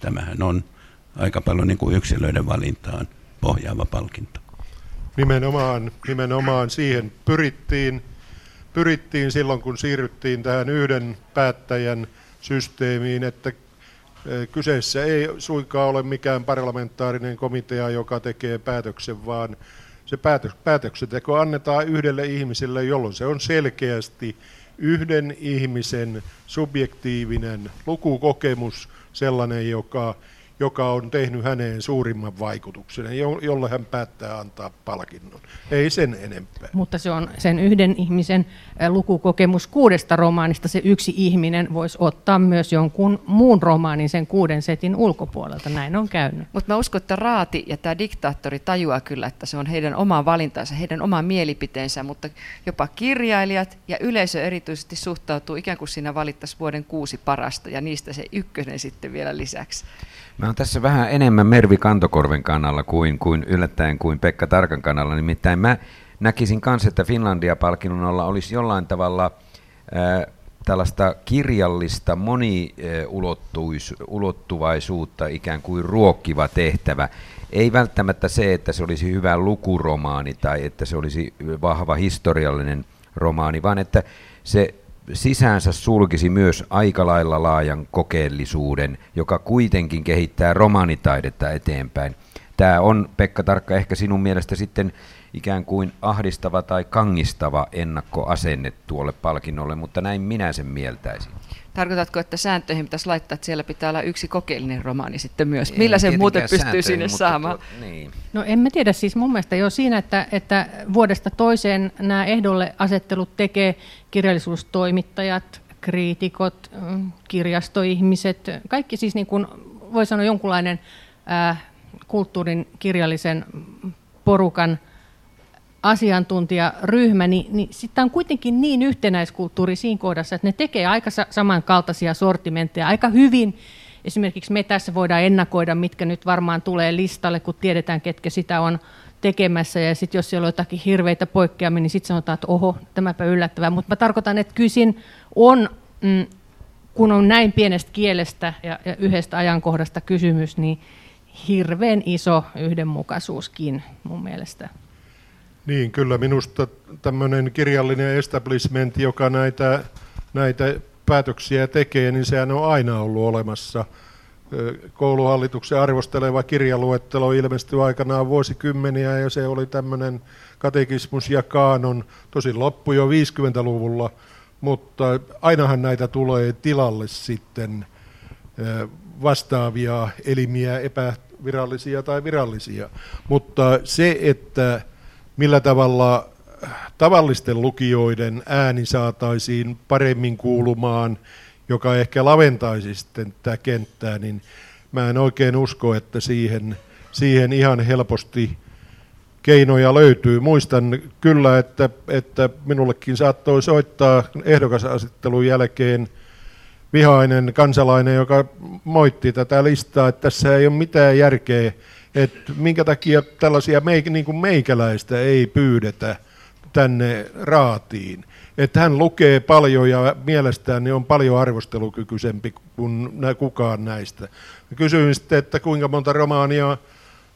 tämähän on aika paljon niin kuin yksilöiden valintaan pohjaava palkinto. Nimenomaan, nimenomaan siihen pyrittiin, pyrittiin silloin, kun siirryttiin tähän yhden päättäjän systeemiin, että e, kyseessä ei suinkaan ole mikään parlamentaarinen komitea, joka tekee päätöksen, vaan se päätöksenteko annetaan yhdelle ihmiselle, jolloin se on selkeästi yhden ihmisen subjektiivinen lukukokemus, sellainen, joka joka on tehnyt häneen suurimman vaikutuksen, jolle hän päättää antaa palkinnon. Ei sen enempää. Mutta se on sen yhden ihmisen lukukokemus kuudesta romaanista. Se yksi ihminen voisi ottaa myös jonkun muun romaanin sen kuuden setin ulkopuolelta. Näin on käynyt. Mutta mä uskon, että Raati ja tämä diktaattori tajuaa kyllä, että se on heidän oma valintansa, heidän oma mielipiteensä, mutta jopa kirjailijat ja yleisö erityisesti suhtautuu ikään kuin siinä valittaisi vuoden kuusi parasta ja niistä se ykkönen sitten vielä lisäksi. Mä oon tässä vähän enemmän Mervi Kantokorven kannalla kuin, kuin yllättäen kuin Pekka Tarkan kannalla. Nimittäin mä näkisin kanssa, että Finlandia-palkinnon alla olisi jollain tavalla ää, tällaista kirjallista moniulottuvaisuutta ikään kuin ruokkiva tehtävä. Ei välttämättä se, että se olisi hyvä lukuromaani tai että se olisi vahva historiallinen romaani, vaan että se sisäänsä sulkisi myös aika lailla laajan kokeellisuuden, joka kuitenkin kehittää romanitaidetta eteenpäin. Tämä on, Pekka Tarkka, ehkä sinun mielestä sitten ikään kuin ahdistava tai kangistava ennakkoasenne tuolle palkinnolle, mutta näin minä sen mieltäisin. Tarkoitatko, että sääntöihin pitäisi laittaa, että siellä pitää olla yksi kokeellinen romaani sitten myös? Millä se muuten pystyy sinne saamaan? Tuo, niin. No en mä tiedä, siis mun mielestä jo siinä, että, että vuodesta toiseen nämä ehdolle asettelut tekee kirjallisuustoimittajat, kriitikot, kirjastoihmiset, kaikki siis niin kuin voi sanoa jonkunlainen äh, kulttuurin kirjallisen porukan – asiantuntijaryhmä, niin, niin sitten on kuitenkin niin yhtenäiskulttuuri siinä kohdassa, että ne tekee aika samankaltaisia sortimentteja aika hyvin. Esimerkiksi me tässä voidaan ennakoida, mitkä nyt varmaan tulee listalle, kun tiedetään, ketkä sitä on tekemässä. Ja sitten jos siellä on jotakin hirveitä poikkeamia, niin sitten sanotaan, että oho, tämäpä yllättävää. Mutta mä tarkoitan, että kysin on, mm, kun on näin pienestä kielestä ja, ja yhdestä ajankohdasta kysymys, niin hirveän iso yhdenmukaisuuskin mun mielestä. Niin, kyllä minusta tämmöinen kirjallinen establishment, joka näitä, näitä päätöksiä tekee, niin sehän on aina ollut olemassa. Kouluhallituksen arvosteleva kirjaluettelo ilmestyi aikanaan vuosikymmeniä ja se oli tämmöinen katekismus ja kaanon, tosi loppu jo 50-luvulla, mutta ainahan näitä tulee tilalle sitten vastaavia elimiä, epävirallisia tai virallisia. Mutta se, että millä tavalla tavallisten lukijoiden ääni saataisiin paremmin kuulumaan, joka ehkä laventaisi sitten tätä kenttää, niin mä en oikein usko, että siihen, siihen ihan helposti keinoja löytyy. Muistan kyllä, että, että minullekin saattoi soittaa ehdokasasettelun jälkeen vihainen kansalainen, joka moitti tätä listaa, että tässä ei ole mitään järkeä, että minkä takia tällaisia meik- niin kuin meikäläistä ei pyydetä tänne raatiin. Että hän lukee paljon ja mielestään niin on paljon arvostelukykyisempi kuin kukaan näistä. Kysyin sitten, että kuinka monta romaania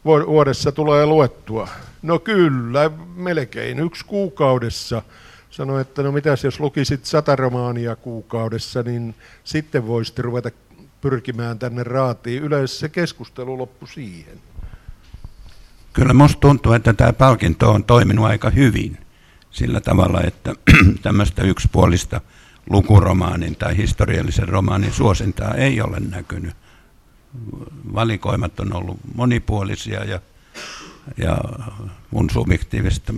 vuodessa tulee luettua. No kyllä, melkein yksi kuukaudessa. Sanoin, että no mitäs jos lukisit sata romaania kuukaudessa, niin sitten voisit ruveta pyrkimään tänne raatiin. Yleensä se keskustelu loppui siihen. Kyllä minusta tuntuu, että tämä palkinto on toiminut aika hyvin sillä tavalla, että *clears throat* tämmöistä yksipuolista lukuromaanin tai historiallisen romaanin suosintaa ei ole näkynyt valikoimat on ollut monipuolisia ja, ja mun subjektiivisesta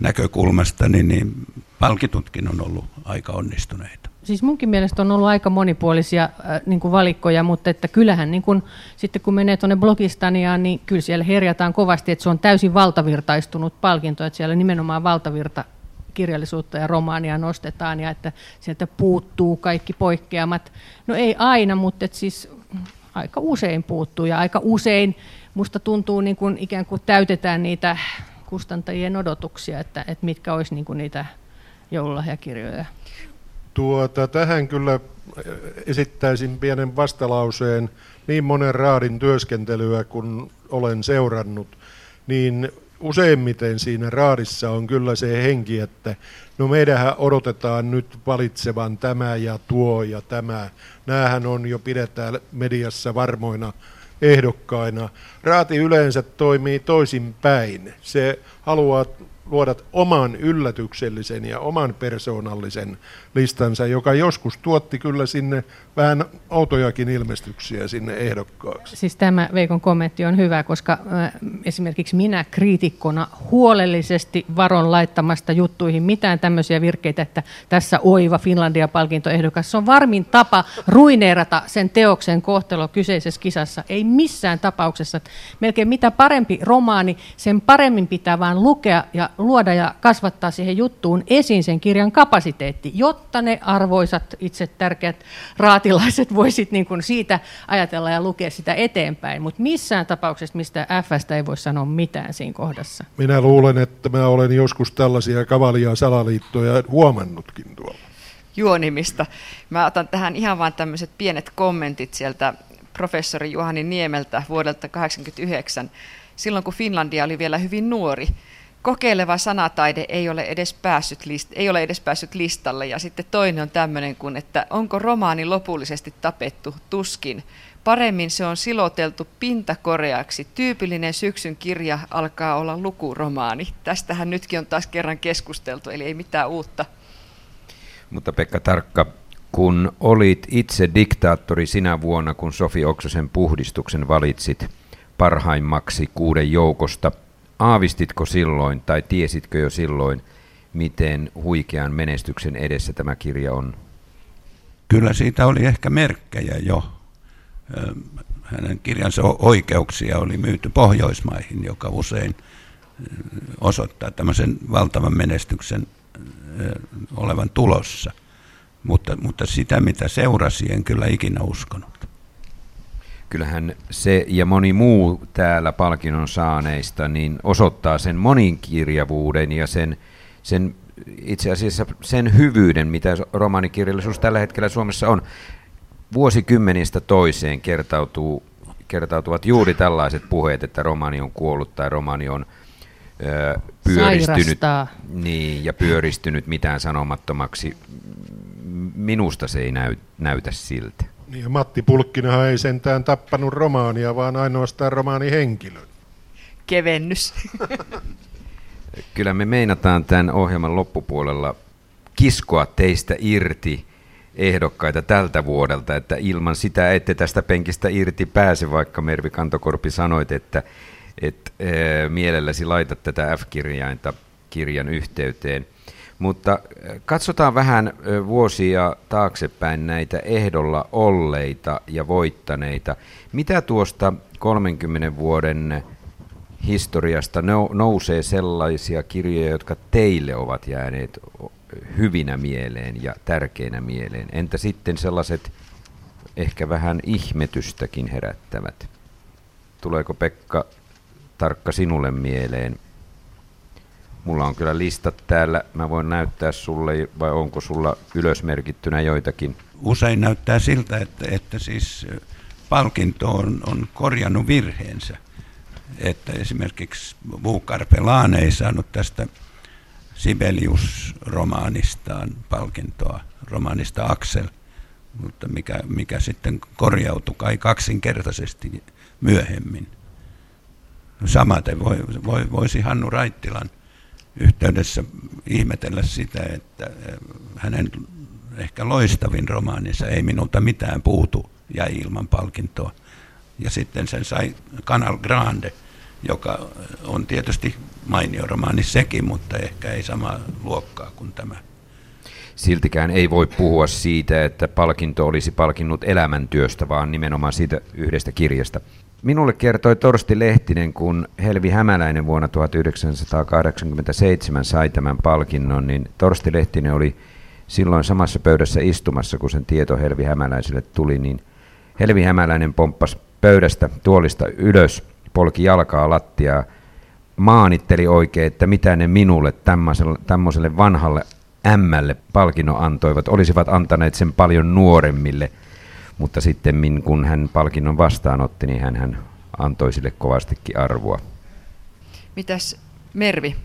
näkökulmasta niin, niin palkitutkin on ollut aika onnistuneita. Siis munkin mielestä on ollut aika monipuolisia äh, niin kuin valikkoja, mutta että kyllähän niin kuin, sitten kun menee tuonne Blogistaniaan, niin kyllä siellä herjataan kovasti, että se on täysin valtavirtaistunut palkinto, että siellä nimenomaan valtavirta kirjallisuutta ja romaania nostetaan ja että sieltä puuttuu kaikki poikkeamat. No ei aina, mutta että siis aika usein puuttuu ja aika usein musta tuntuu niin kuin ikään kuin täytetään niitä kustantajien odotuksia, että, että mitkä olisi niin kuin niitä joululahjakirjoja. Tuota, tähän kyllä esittäisin pienen vastalauseen. Niin monen raadin työskentelyä, kun olen seurannut, niin useimmiten siinä raadissa on kyllä se henki, että no meidähän odotetaan nyt valitsevan tämä ja tuo ja tämä. Näähän on jo pidetään mediassa varmoina ehdokkaina. Raati yleensä toimii toisin päin. Se haluaa luoda oman yllätyksellisen ja oman persoonallisen listansa, joka joskus tuotti kyllä sinne vähän outojakin ilmestyksiä sinne ehdokkaaksi. Siis tämä Veikon kommentti on hyvä, koska esimerkiksi minä kriitikkona huolellisesti varon laittamasta juttuihin mitään tämmöisiä virkkeitä, että tässä oiva Finlandia-palkintoehdokas. Se on varmin tapa ruineerata sen teoksen kohtelo kyseisessä kisassa. Ei missään tapauksessa. Melkein mitä parempi romaani, sen paremmin pitää vaan lukea ja luoda ja kasvattaa siihen juttuun esiin sen kirjan kapasiteetti, jotta ne arvoisat itse tärkeät raatilaiset voisit niin kuin siitä ajatella ja lukea sitä eteenpäin. Mutta missään tapauksessa mistä Fstä ei voi sanoa mitään siinä kohdassa. Minä luulen, että mä olen joskus tällaisia kavalia salaliittoja huomannutkin tuolla. Juonimista. Mä otan tähän ihan vain tämmöiset pienet kommentit sieltä professori Juhani Niemeltä vuodelta 1989, silloin kun Finlandia oli vielä hyvin nuori kokeileva sanataide ei ole edes päässyt, list, ei ole edes päässyt listalle. Ja sitten toinen on tämmöinen kuin, että onko romaani lopullisesti tapettu? Tuskin. Paremmin se on siloteltu pintakoreaksi. Tyypillinen syksyn kirja alkaa olla lukuromaani. Tästähän nytkin on taas kerran keskusteltu, eli ei mitään uutta. Mutta Pekka Tarkka, kun olit itse diktaattori sinä vuonna, kun Sofi Oksasen puhdistuksen valitsit parhaimmaksi kuuden joukosta – Aavistitko silloin tai tiesitkö jo silloin, miten huikean menestyksen edessä tämä kirja on? Kyllä siitä oli ehkä merkkejä jo. Hänen kirjansa oikeuksia oli myyty Pohjoismaihin, joka usein osoittaa tämmöisen valtavan menestyksen olevan tulossa. Mutta, mutta sitä, mitä seurasi, en kyllä ikinä uskonut kyllähän se ja moni muu täällä palkinnon saaneista niin osoittaa sen moninkirjavuuden ja sen, sen itse asiassa sen hyvyyden, mitä romaanikirjallisuus tällä hetkellä Suomessa on. Vuosikymmenistä toiseen kertautuu, kertautuvat juuri tällaiset puheet, että romaani on kuollut tai romaani on ö, pyöristynyt niin, ja pyöristynyt mitään sanomattomaksi. Minusta se ei näy, näytä siltä. Niin ja Matti Pulkkinahan ei sentään tappanut romaania, vaan ainoastaan romaanihenkilön. Kevennys. *laughs* Kyllä me meinataan tämän ohjelman loppupuolella kiskoa teistä irti ehdokkaita tältä vuodelta, että ilman sitä ette tästä penkistä irti pääse, vaikka Mervi Kantokorpi sanoit, että et, e, mielelläsi laitat tätä F-kirjainta kirjan yhteyteen. Mutta katsotaan vähän vuosia taaksepäin näitä ehdolla olleita ja voittaneita. Mitä tuosta 30 vuoden historiasta nousee sellaisia kirjoja, jotka teille ovat jääneet hyvinä mieleen ja tärkeinä mieleen? Entä sitten sellaiset ehkä vähän ihmetystäkin herättävät? Tuleeko Pekka tarkka sinulle mieleen? Mulla on kyllä listat täällä. Mä voin näyttää sulle, vai onko sulla ylösmerkittynä joitakin? Usein näyttää siltä, että, että siis palkinto on, on korjannut virheensä. Että esimerkiksi Vuukarpelaan ei saanut tästä Sibelius-romaanistaan palkintoa, romaanista Axel, mutta mikä, mikä sitten korjautui kai kaksinkertaisesti myöhemmin. Samaten voi, voi, voisi Hannu Raittilan yhteydessä ihmetellä sitä, että eh, hänen ehkä loistavin romaaninsa Ei minulta mitään puutu jäi ilman palkintoa. Ja sitten sen sai Canal Grande, joka on tietysti mainio romaani sekin, mutta ehkä ei sama luokkaa kuin tämä. Siltikään ei voi puhua siitä, että palkinto olisi palkinnut elämäntyöstä, vaan nimenomaan siitä yhdestä kirjasta. Minulle kertoi Torsti Lehtinen, kun Helvi Hämäläinen vuonna 1987 sai tämän palkinnon, niin Torsti Lehtinen oli silloin samassa pöydässä istumassa, kun sen tieto Helvi Hämäläiselle tuli, niin Helvi Hämäläinen pomppasi pöydästä tuolista ylös, polki jalkaa lattiaa, maanitteli oikein, että mitä ne minulle tämmöiselle vanhalle ämmälle palkinnon antoivat, olisivat antaneet sen paljon nuoremmille – mutta sitten kun hän palkinnon vastaanotti, niin hän, hän antoi sille kovastikin arvoa. Mitäs Mervi,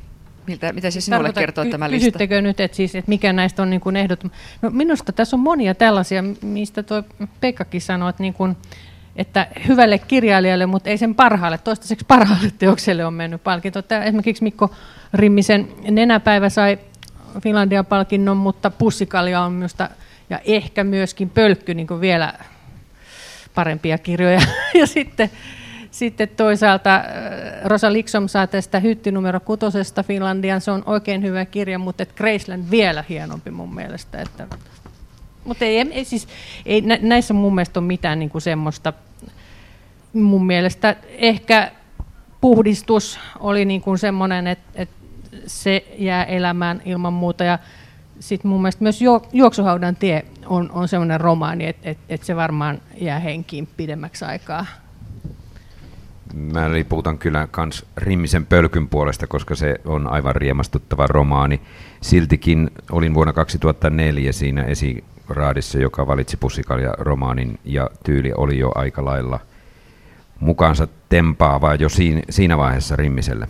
Miltä, mitä se sinulle Tarkoita, kertoo tämä lista? Kysyttekö nyt, että, siis, että mikä näistä on niin kuin ehdot? No, minusta tässä on monia tällaisia, mistä tuo Pekkakin sanoi, että, niin kuin, että hyvälle kirjailijalle, mutta ei sen parhaalle, toistaiseksi parhaalle teokselle on mennyt palkinto. Tämä, esimerkiksi Mikko Rimmisen Nenäpäivä sai Finlandia-palkinnon, mutta Pussikalja on minusta ja ehkä myöskin Pölkky niin vielä parempia kirjoja. *laughs* ja sitten, sitten toisaalta äh, Rosa Liksom saa tästä hytti numero kutosesta Finlandian. Se on oikein hyvä kirja, mutta Graceland vielä hienompi mun mielestä. Että, mutta ei, ei, siis, ei, näissä mun mielestä ole mitään niin kuin semmoista, mun mielestä ehkä puhdistus oli niin kuin semmoinen, että, että se jää elämään ilman muuta. Ja sitten mun mielestä myös Juoksuhaudan tie on, on sellainen romaani, että et, et se varmaan jää henkiin pidemmäksi aikaa. Mä liputan kyllä kans Rimmisen pölkyn puolesta, koska se on aivan riemastuttava romaani. Siltikin olin vuonna 2004 siinä esiraadissa, joka valitsi Pussikalja romaanin ja tyyli oli jo aika lailla mukaansa tempaava jo siinä vaiheessa Rimmiselle.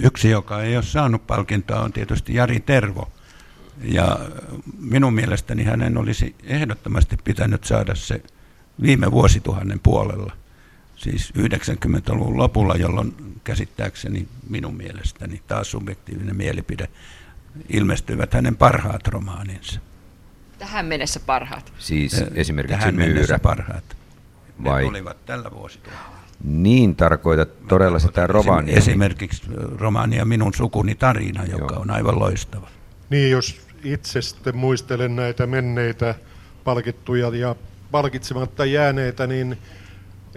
Yksi, joka ei ole saanut palkintoa, on tietysti Jari Tervo. Ja minun mielestäni hänen olisi ehdottomasti pitänyt saada se viime vuosituhannen puolella, siis 90-luvun lopulla, jolloin käsittääkseni minun mielestäni, taas subjektiivinen mielipide, ilmestyivät hänen parhaat romaaninsa. Tähän mennessä parhaat? Siis esimerkiksi Tähän Myyrä. mennessä parhaat. Vai? Ne olivat tällä vuosituhannella. Niin tarkoitat todella sitä romaania. Esimerkiksi romaania Minun sukuni tarina, joka Joo. on aivan loistava. Niin, jos itse sitten muistelen näitä menneitä palkittuja ja palkitsematta jääneitä, niin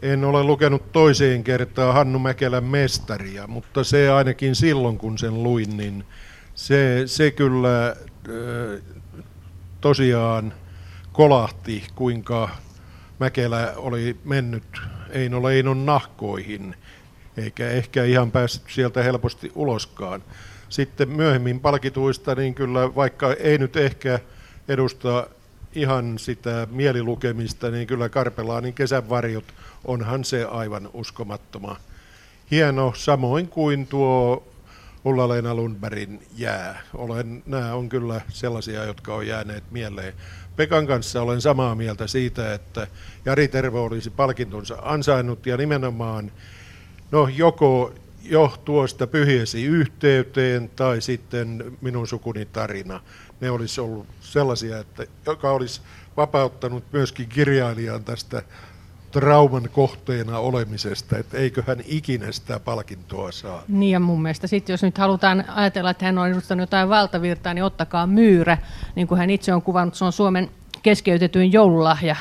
en ole lukenut toiseen kertaan Hannu Mäkelän mestaria, mutta se ainakin silloin, kun sen luin, niin se, se kyllä tosiaan kolahti, kuinka Mäkelä oli mennyt Eino Leinon nahkoihin, eikä ehkä ihan päässyt sieltä helposti uloskaan. Sitten myöhemmin palkituista, niin kyllä vaikka ei nyt ehkä edusta ihan sitä mielilukemista, niin kyllä Karpelaanin kesän varjot onhan se aivan uskomattoma. Hieno, samoin kuin tuo Ulla-Leena Lundbergin jää. Olen, nämä on kyllä sellaisia, jotka on jääneet mieleen. Pekan kanssa olen samaa mieltä siitä, että Jari Tervo olisi palkintonsa ansainnut ja nimenomaan no, joko jo tuosta pyhiesi yhteyteen tai sitten minun sukuni tarina. Ne olisi ollut sellaisia, että joka olisi vapauttanut myöskin kirjailijan tästä trauman kohteena olemisesta, että eikö hän ikinä sitä palkintoa saa. Niin ja mun mielestä sitten jos nyt halutaan ajatella, että hän on edustanut jotain valtavirtaa, niin ottakaa myyrä, niin kuin hän itse on kuvannut, se on Suomen keskeytetyin joululahja.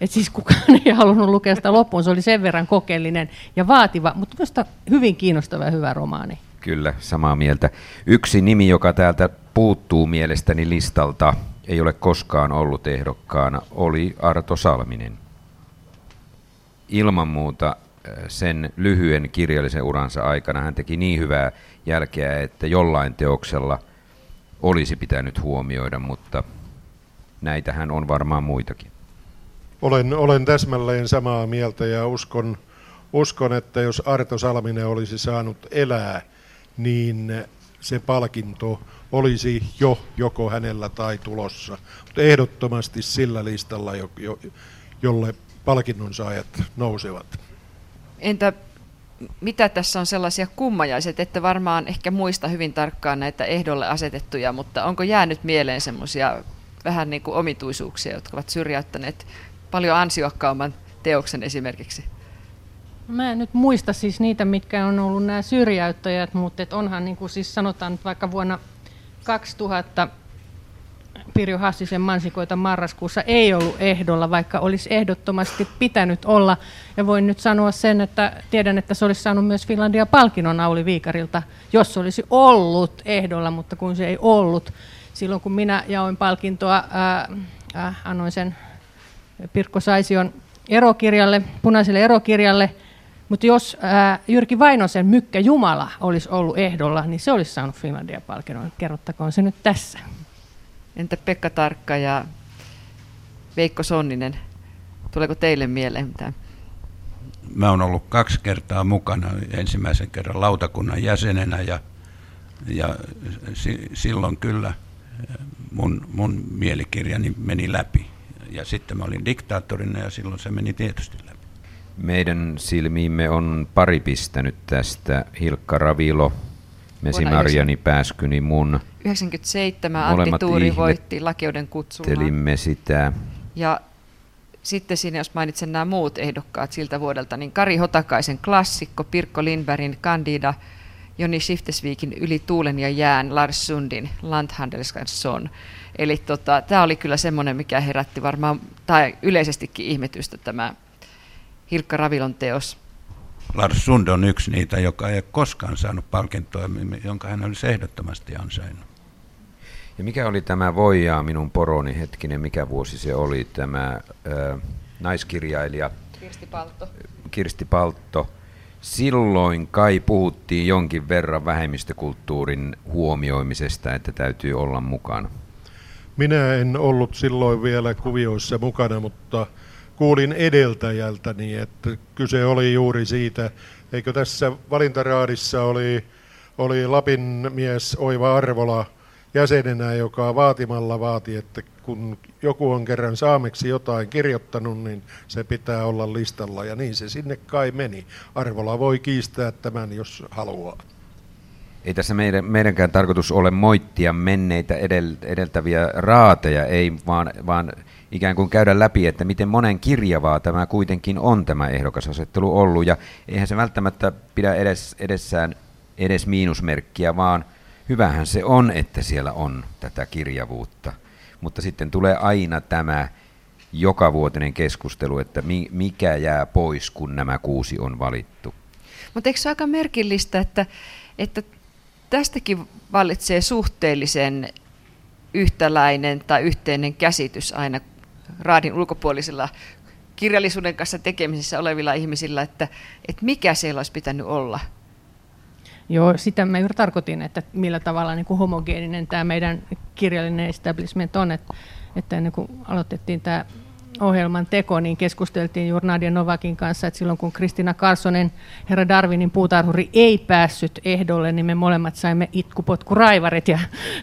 Et siis kukaan *laughs* ei halunnut lukea sitä loppuun, se oli sen verran kokeellinen ja vaativa, mutta myös hyvin kiinnostava ja hyvä romaani. Kyllä, samaa mieltä. Yksi nimi, joka täältä puuttuu mielestäni listalta, ei ole koskaan ollut ehdokkaana, oli Arto Salminen. Ilman muuta äh, sen lyhyen kirjallisen uransa aikana hän teki niin hyvää jälkeä, että jollain teoksella olisi pitänyt huomioida, mutta näitähän on varmaan muitakin. Olen, olen täsmälleen samaa mieltä ja uskon, uskon, että jos Arto Salminen olisi saanut elää, niin se palkinto olisi jo joko hänellä tai tulossa. Mutta ehdottomasti sillä listalla, jo, jo, jolle palkinnon saajat nousevat. Entä mitä tässä on sellaisia kummajaiset, että varmaan ehkä muista hyvin tarkkaan näitä ehdolle asetettuja, mutta onko jäänyt mieleen semmoisia vähän niin kuin omituisuuksia, jotka ovat syrjäyttäneet paljon ansiokkaamman teoksen esimerkiksi? Mä en nyt muista siis niitä, mitkä on ollut nämä syrjäyttäjät, mutta et onhan niin kuin siis sanotaan nyt vaikka vuonna 2000 Pirjo Hassisen mansikoita marraskuussa ei ollut ehdolla, vaikka olisi ehdottomasti pitänyt olla. Ja voin nyt sanoa sen, että tiedän, että se olisi saanut myös Finlandia palkinnon Auli Viikarilta, jos se olisi ollut ehdolla, mutta kun se ei ollut. Silloin kun minä jaoin palkintoa, ää, ää, annoin sen Pirkko Saision erokirjalle, punaiselle erokirjalle, mutta jos ää, Jyrki Vainosen Mykkä Jumala olisi ollut ehdolla, niin se olisi saanut Finlandia-palkinnon. Kerrottakoon se nyt tässä. Entä Pekka Tarkka ja Veikko Sonninen? Tuleeko teille mieleen mitään? Mä oon ollut kaksi kertaa mukana, ensimmäisen kerran lautakunnan jäsenenä ja, ja si, silloin kyllä mun, mun mielikirjani meni läpi. Ja sitten mä olin diktaattorina ja silloin se meni tietysti läpi. Meidän silmiimme on pari pistänyt tästä Hilkka Ravilo, Mesi Marjani Pääskyni mun. 97 Antti Tuuri voitti lakeuden kutsulla. sitä. Ja sitten siinä, jos mainitsen nämä muut ehdokkaat siltä vuodelta, niin Kari Hotakaisen klassikko, Pirkko Lindbergin Candida, Joni Shiftesviikin Yli tuulen ja jään, Lars Sundin Landhandelsson. Eli tota, tämä oli kyllä semmoinen, mikä herätti varmaan, tai yleisestikin ihmetystä tämä Hilkka Ravilon teos. Lars Sund on yksi niitä, joka ei koskaan saanut palkintoa, jonka hän olisi ehdottomasti ansainnut. Ja mikä oli tämä Voijaa minun poroni hetkinen, mikä vuosi se oli tämä äh, naiskirjailija? Kirsti Paltto. Kirsti Paltto. Silloin kai puhuttiin jonkin verran vähemmistökulttuurin huomioimisesta, että täytyy olla mukana. Minä en ollut silloin vielä kuvioissa mukana, mutta kuulin edeltäjältäni, että kyse oli juuri siitä, eikö tässä valintaraadissa oli, oli Lapin mies Oiva Arvola jäsenenä, joka vaatimalla vaati, että kun joku on kerran saameksi jotain kirjoittanut, niin se pitää olla listalla. Ja niin se sinne kai meni. Arvola voi kiistää tämän, jos haluaa. Ei tässä meidän, meidänkään tarkoitus ole moittia menneitä edel, edeltäviä raateja, ei vaan, vaan ikään kuin käydä läpi, että miten monen kirjavaa tämä kuitenkin on tämä ehdokasasettelu ollut. Ja eihän se välttämättä pidä edes, edessään edes miinusmerkkiä, vaan hyvähän se on, että siellä on tätä kirjavuutta. Mutta sitten tulee aina tämä jokavuotinen keskustelu, että mikä jää pois, kun nämä kuusi on valittu. Mutta eikö se aika merkillistä, että, että tästäkin vallitsee suhteellisen yhtäläinen tai yhteinen käsitys aina raadin ulkopuolisilla kirjallisuuden kanssa tekemisissä olevilla ihmisillä, että, että mikä siellä olisi pitänyt olla? Joo, sitä mä juuri tarkoitin, että millä tavalla niin kuin homogeeninen tämä meidän kirjallinen establishment on, että, että ennen kuin aloitettiin tämä ohjelman teko, niin keskusteltiin juuri Nadia Novakin kanssa, että silloin kun Kristina Carsonen, herra Darwinin puutarhuri, ei päässyt ehdolle, niin me molemmat saimme itkupotkuraivarit ja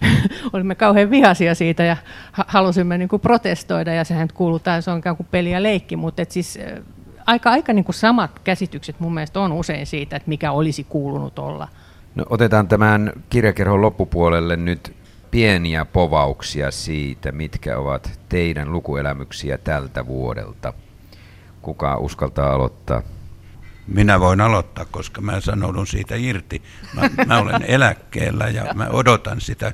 *laughs* olimme kauhean vihaisia siitä ja halusimme niin kuin protestoida ja sehän kuuluu, tai se on kuin peli ja leikki, mutta et siis aika, aika niin kuin samat käsitykset mun mielestä on usein siitä, että mikä olisi kuulunut olla. No, otetaan tämän kirjakerhon loppupuolelle nyt pieniä povauksia siitä, mitkä ovat teidän lukuelämyksiä tältä vuodelta. Kuka uskaltaa aloittaa? Minä voin aloittaa, koska mä sanoudun siitä irti. Mä, mä olen eläkkeellä ja mä odotan sitä,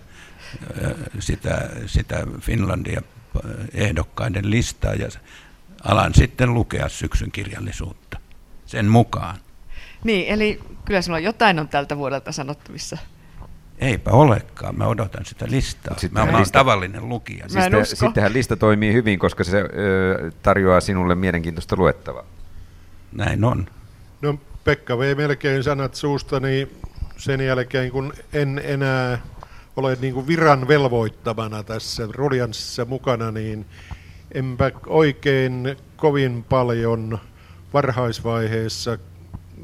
sitä, sitä Finlandia ehdokkaiden listaa ja alan sitten lukea syksyn kirjallisuutta sen mukaan. Niin, eli kyllä sinulla jotain on tältä vuodelta sanottavissa. Eipä olekaan, mä odotan sitä listaa. Sitten mä olen lista... tavallinen lukija. Mä Sitten, sittenhän lista toimii hyvin, koska se ö, tarjoaa sinulle mielenkiintoista luettavaa. Näin on. No Pekka vei melkein sanat suustani sen jälkeen, kun en enää ole niin kuin viran velvoittamana tässä Rolianssissa mukana, niin enpä oikein kovin paljon varhaisvaiheessa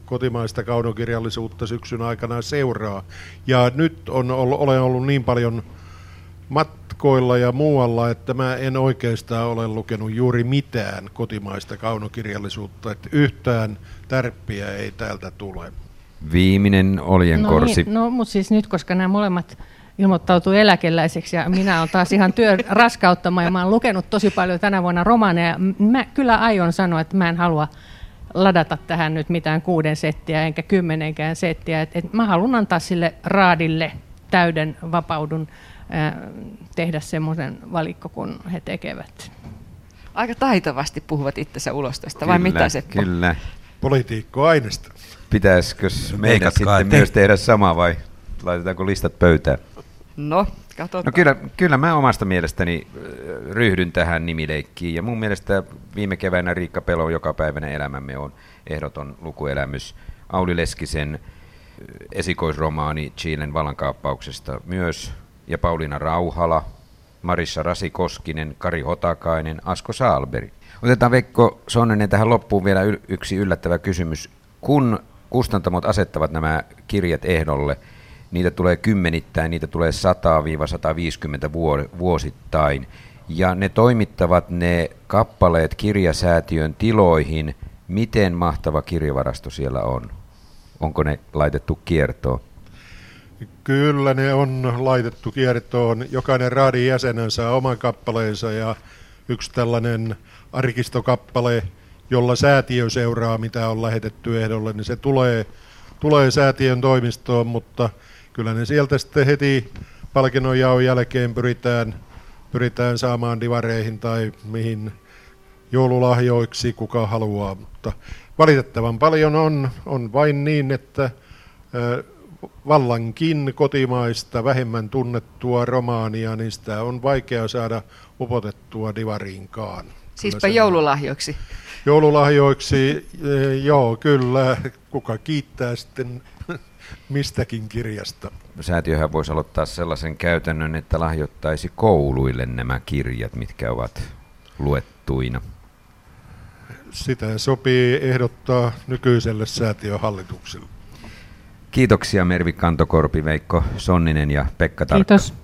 kotimaista kaunokirjallisuutta syksyn aikana seuraa. Ja nyt on, olen ollut niin paljon matkoilla ja muualla, että mä en oikeastaan ole lukenut juuri mitään kotimaista kaunokirjallisuutta, että yhtään tärppiä ei täältä tule. Viimeinen oljenkorsi. No, niin, no mutta siis nyt, koska nämä molemmat ilmoittautui eläkeläiseksi ja minä olen taas ihan työn *laughs* raskauttama ja mä olen lukenut tosi paljon tänä vuonna romaaneja. Mä kyllä aion sanoa, että mä en halua ladata tähän nyt mitään kuuden settiä enkä kymmenenkään settiä. Et, et mä haluan antaa sille raadille täyden vapaudun ää, tehdä semmoisen valikko, kun he tekevät. Aika taitavasti puhuvat itsensä ulos tästä, vai mitä se? Kyllä. Politiikko aineesta. Pitäisikö meidän sitten te. myös tehdä sama vai laitetaanko listat pöytään? No, katsotaan. No kyllä, kyllä mä omasta mielestäni ryhdyn tähän nimileikkiin. Ja mun mielestä viime keväänä Riikka Pelo jokapäiväinen elämämme on ehdoton lukuelämys. Auli Leskisen esikoisromaani Chilen vallankaappauksesta myös. Ja Pauliina Rauhala, Marissa Rasikoskinen, Kari Hotakainen, Asko Saalberi. Otetaan Veikko Sonnenen tähän loppuun vielä yksi yllättävä kysymys. Kun kustantamot asettavat nämä kirjat ehdolle – niitä tulee kymmenittäin, niitä tulee 100-150 vuosittain. Ja ne toimittavat ne kappaleet kirjasäätiön tiloihin. Miten mahtava kirjavarasto siellä on? Onko ne laitettu kiertoon? Kyllä ne on laitettu kiertoon. Jokainen raadin jäsenen saa oman kappaleensa ja yksi tällainen arkistokappale, jolla säätiö seuraa, mitä on lähetetty ehdolle, niin se tulee, tulee säätiön toimistoon, mutta kyllä ne sieltä sitten heti palkinnon jaon jälkeen pyritään, pyritään saamaan divareihin tai mihin joululahjoiksi kuka haluaa, mutta valitettavan paljon on, on vain niin, että vallankin kotimaista vähemmän tunnettua romaania, niin sitä on vaikea saada upotettua divariinkaan. Siispä joululahjoiksi. Joululahjoiksi, joo, kyllä. Kuka kiittää sitten mistäkin kirjasta. Säätiöhän voisi aloittaa sellaisen käytännön, että lahjoittaisi kouluille nämä kirjat, mitkä ovat luettuina. Sitä sopii ehdottaa nykyiselle säätiöhallitukselle. Kiitoksia Mervi Kantokorpi, Veikko Sonninen ja Pekka Tarkka. Kiitos.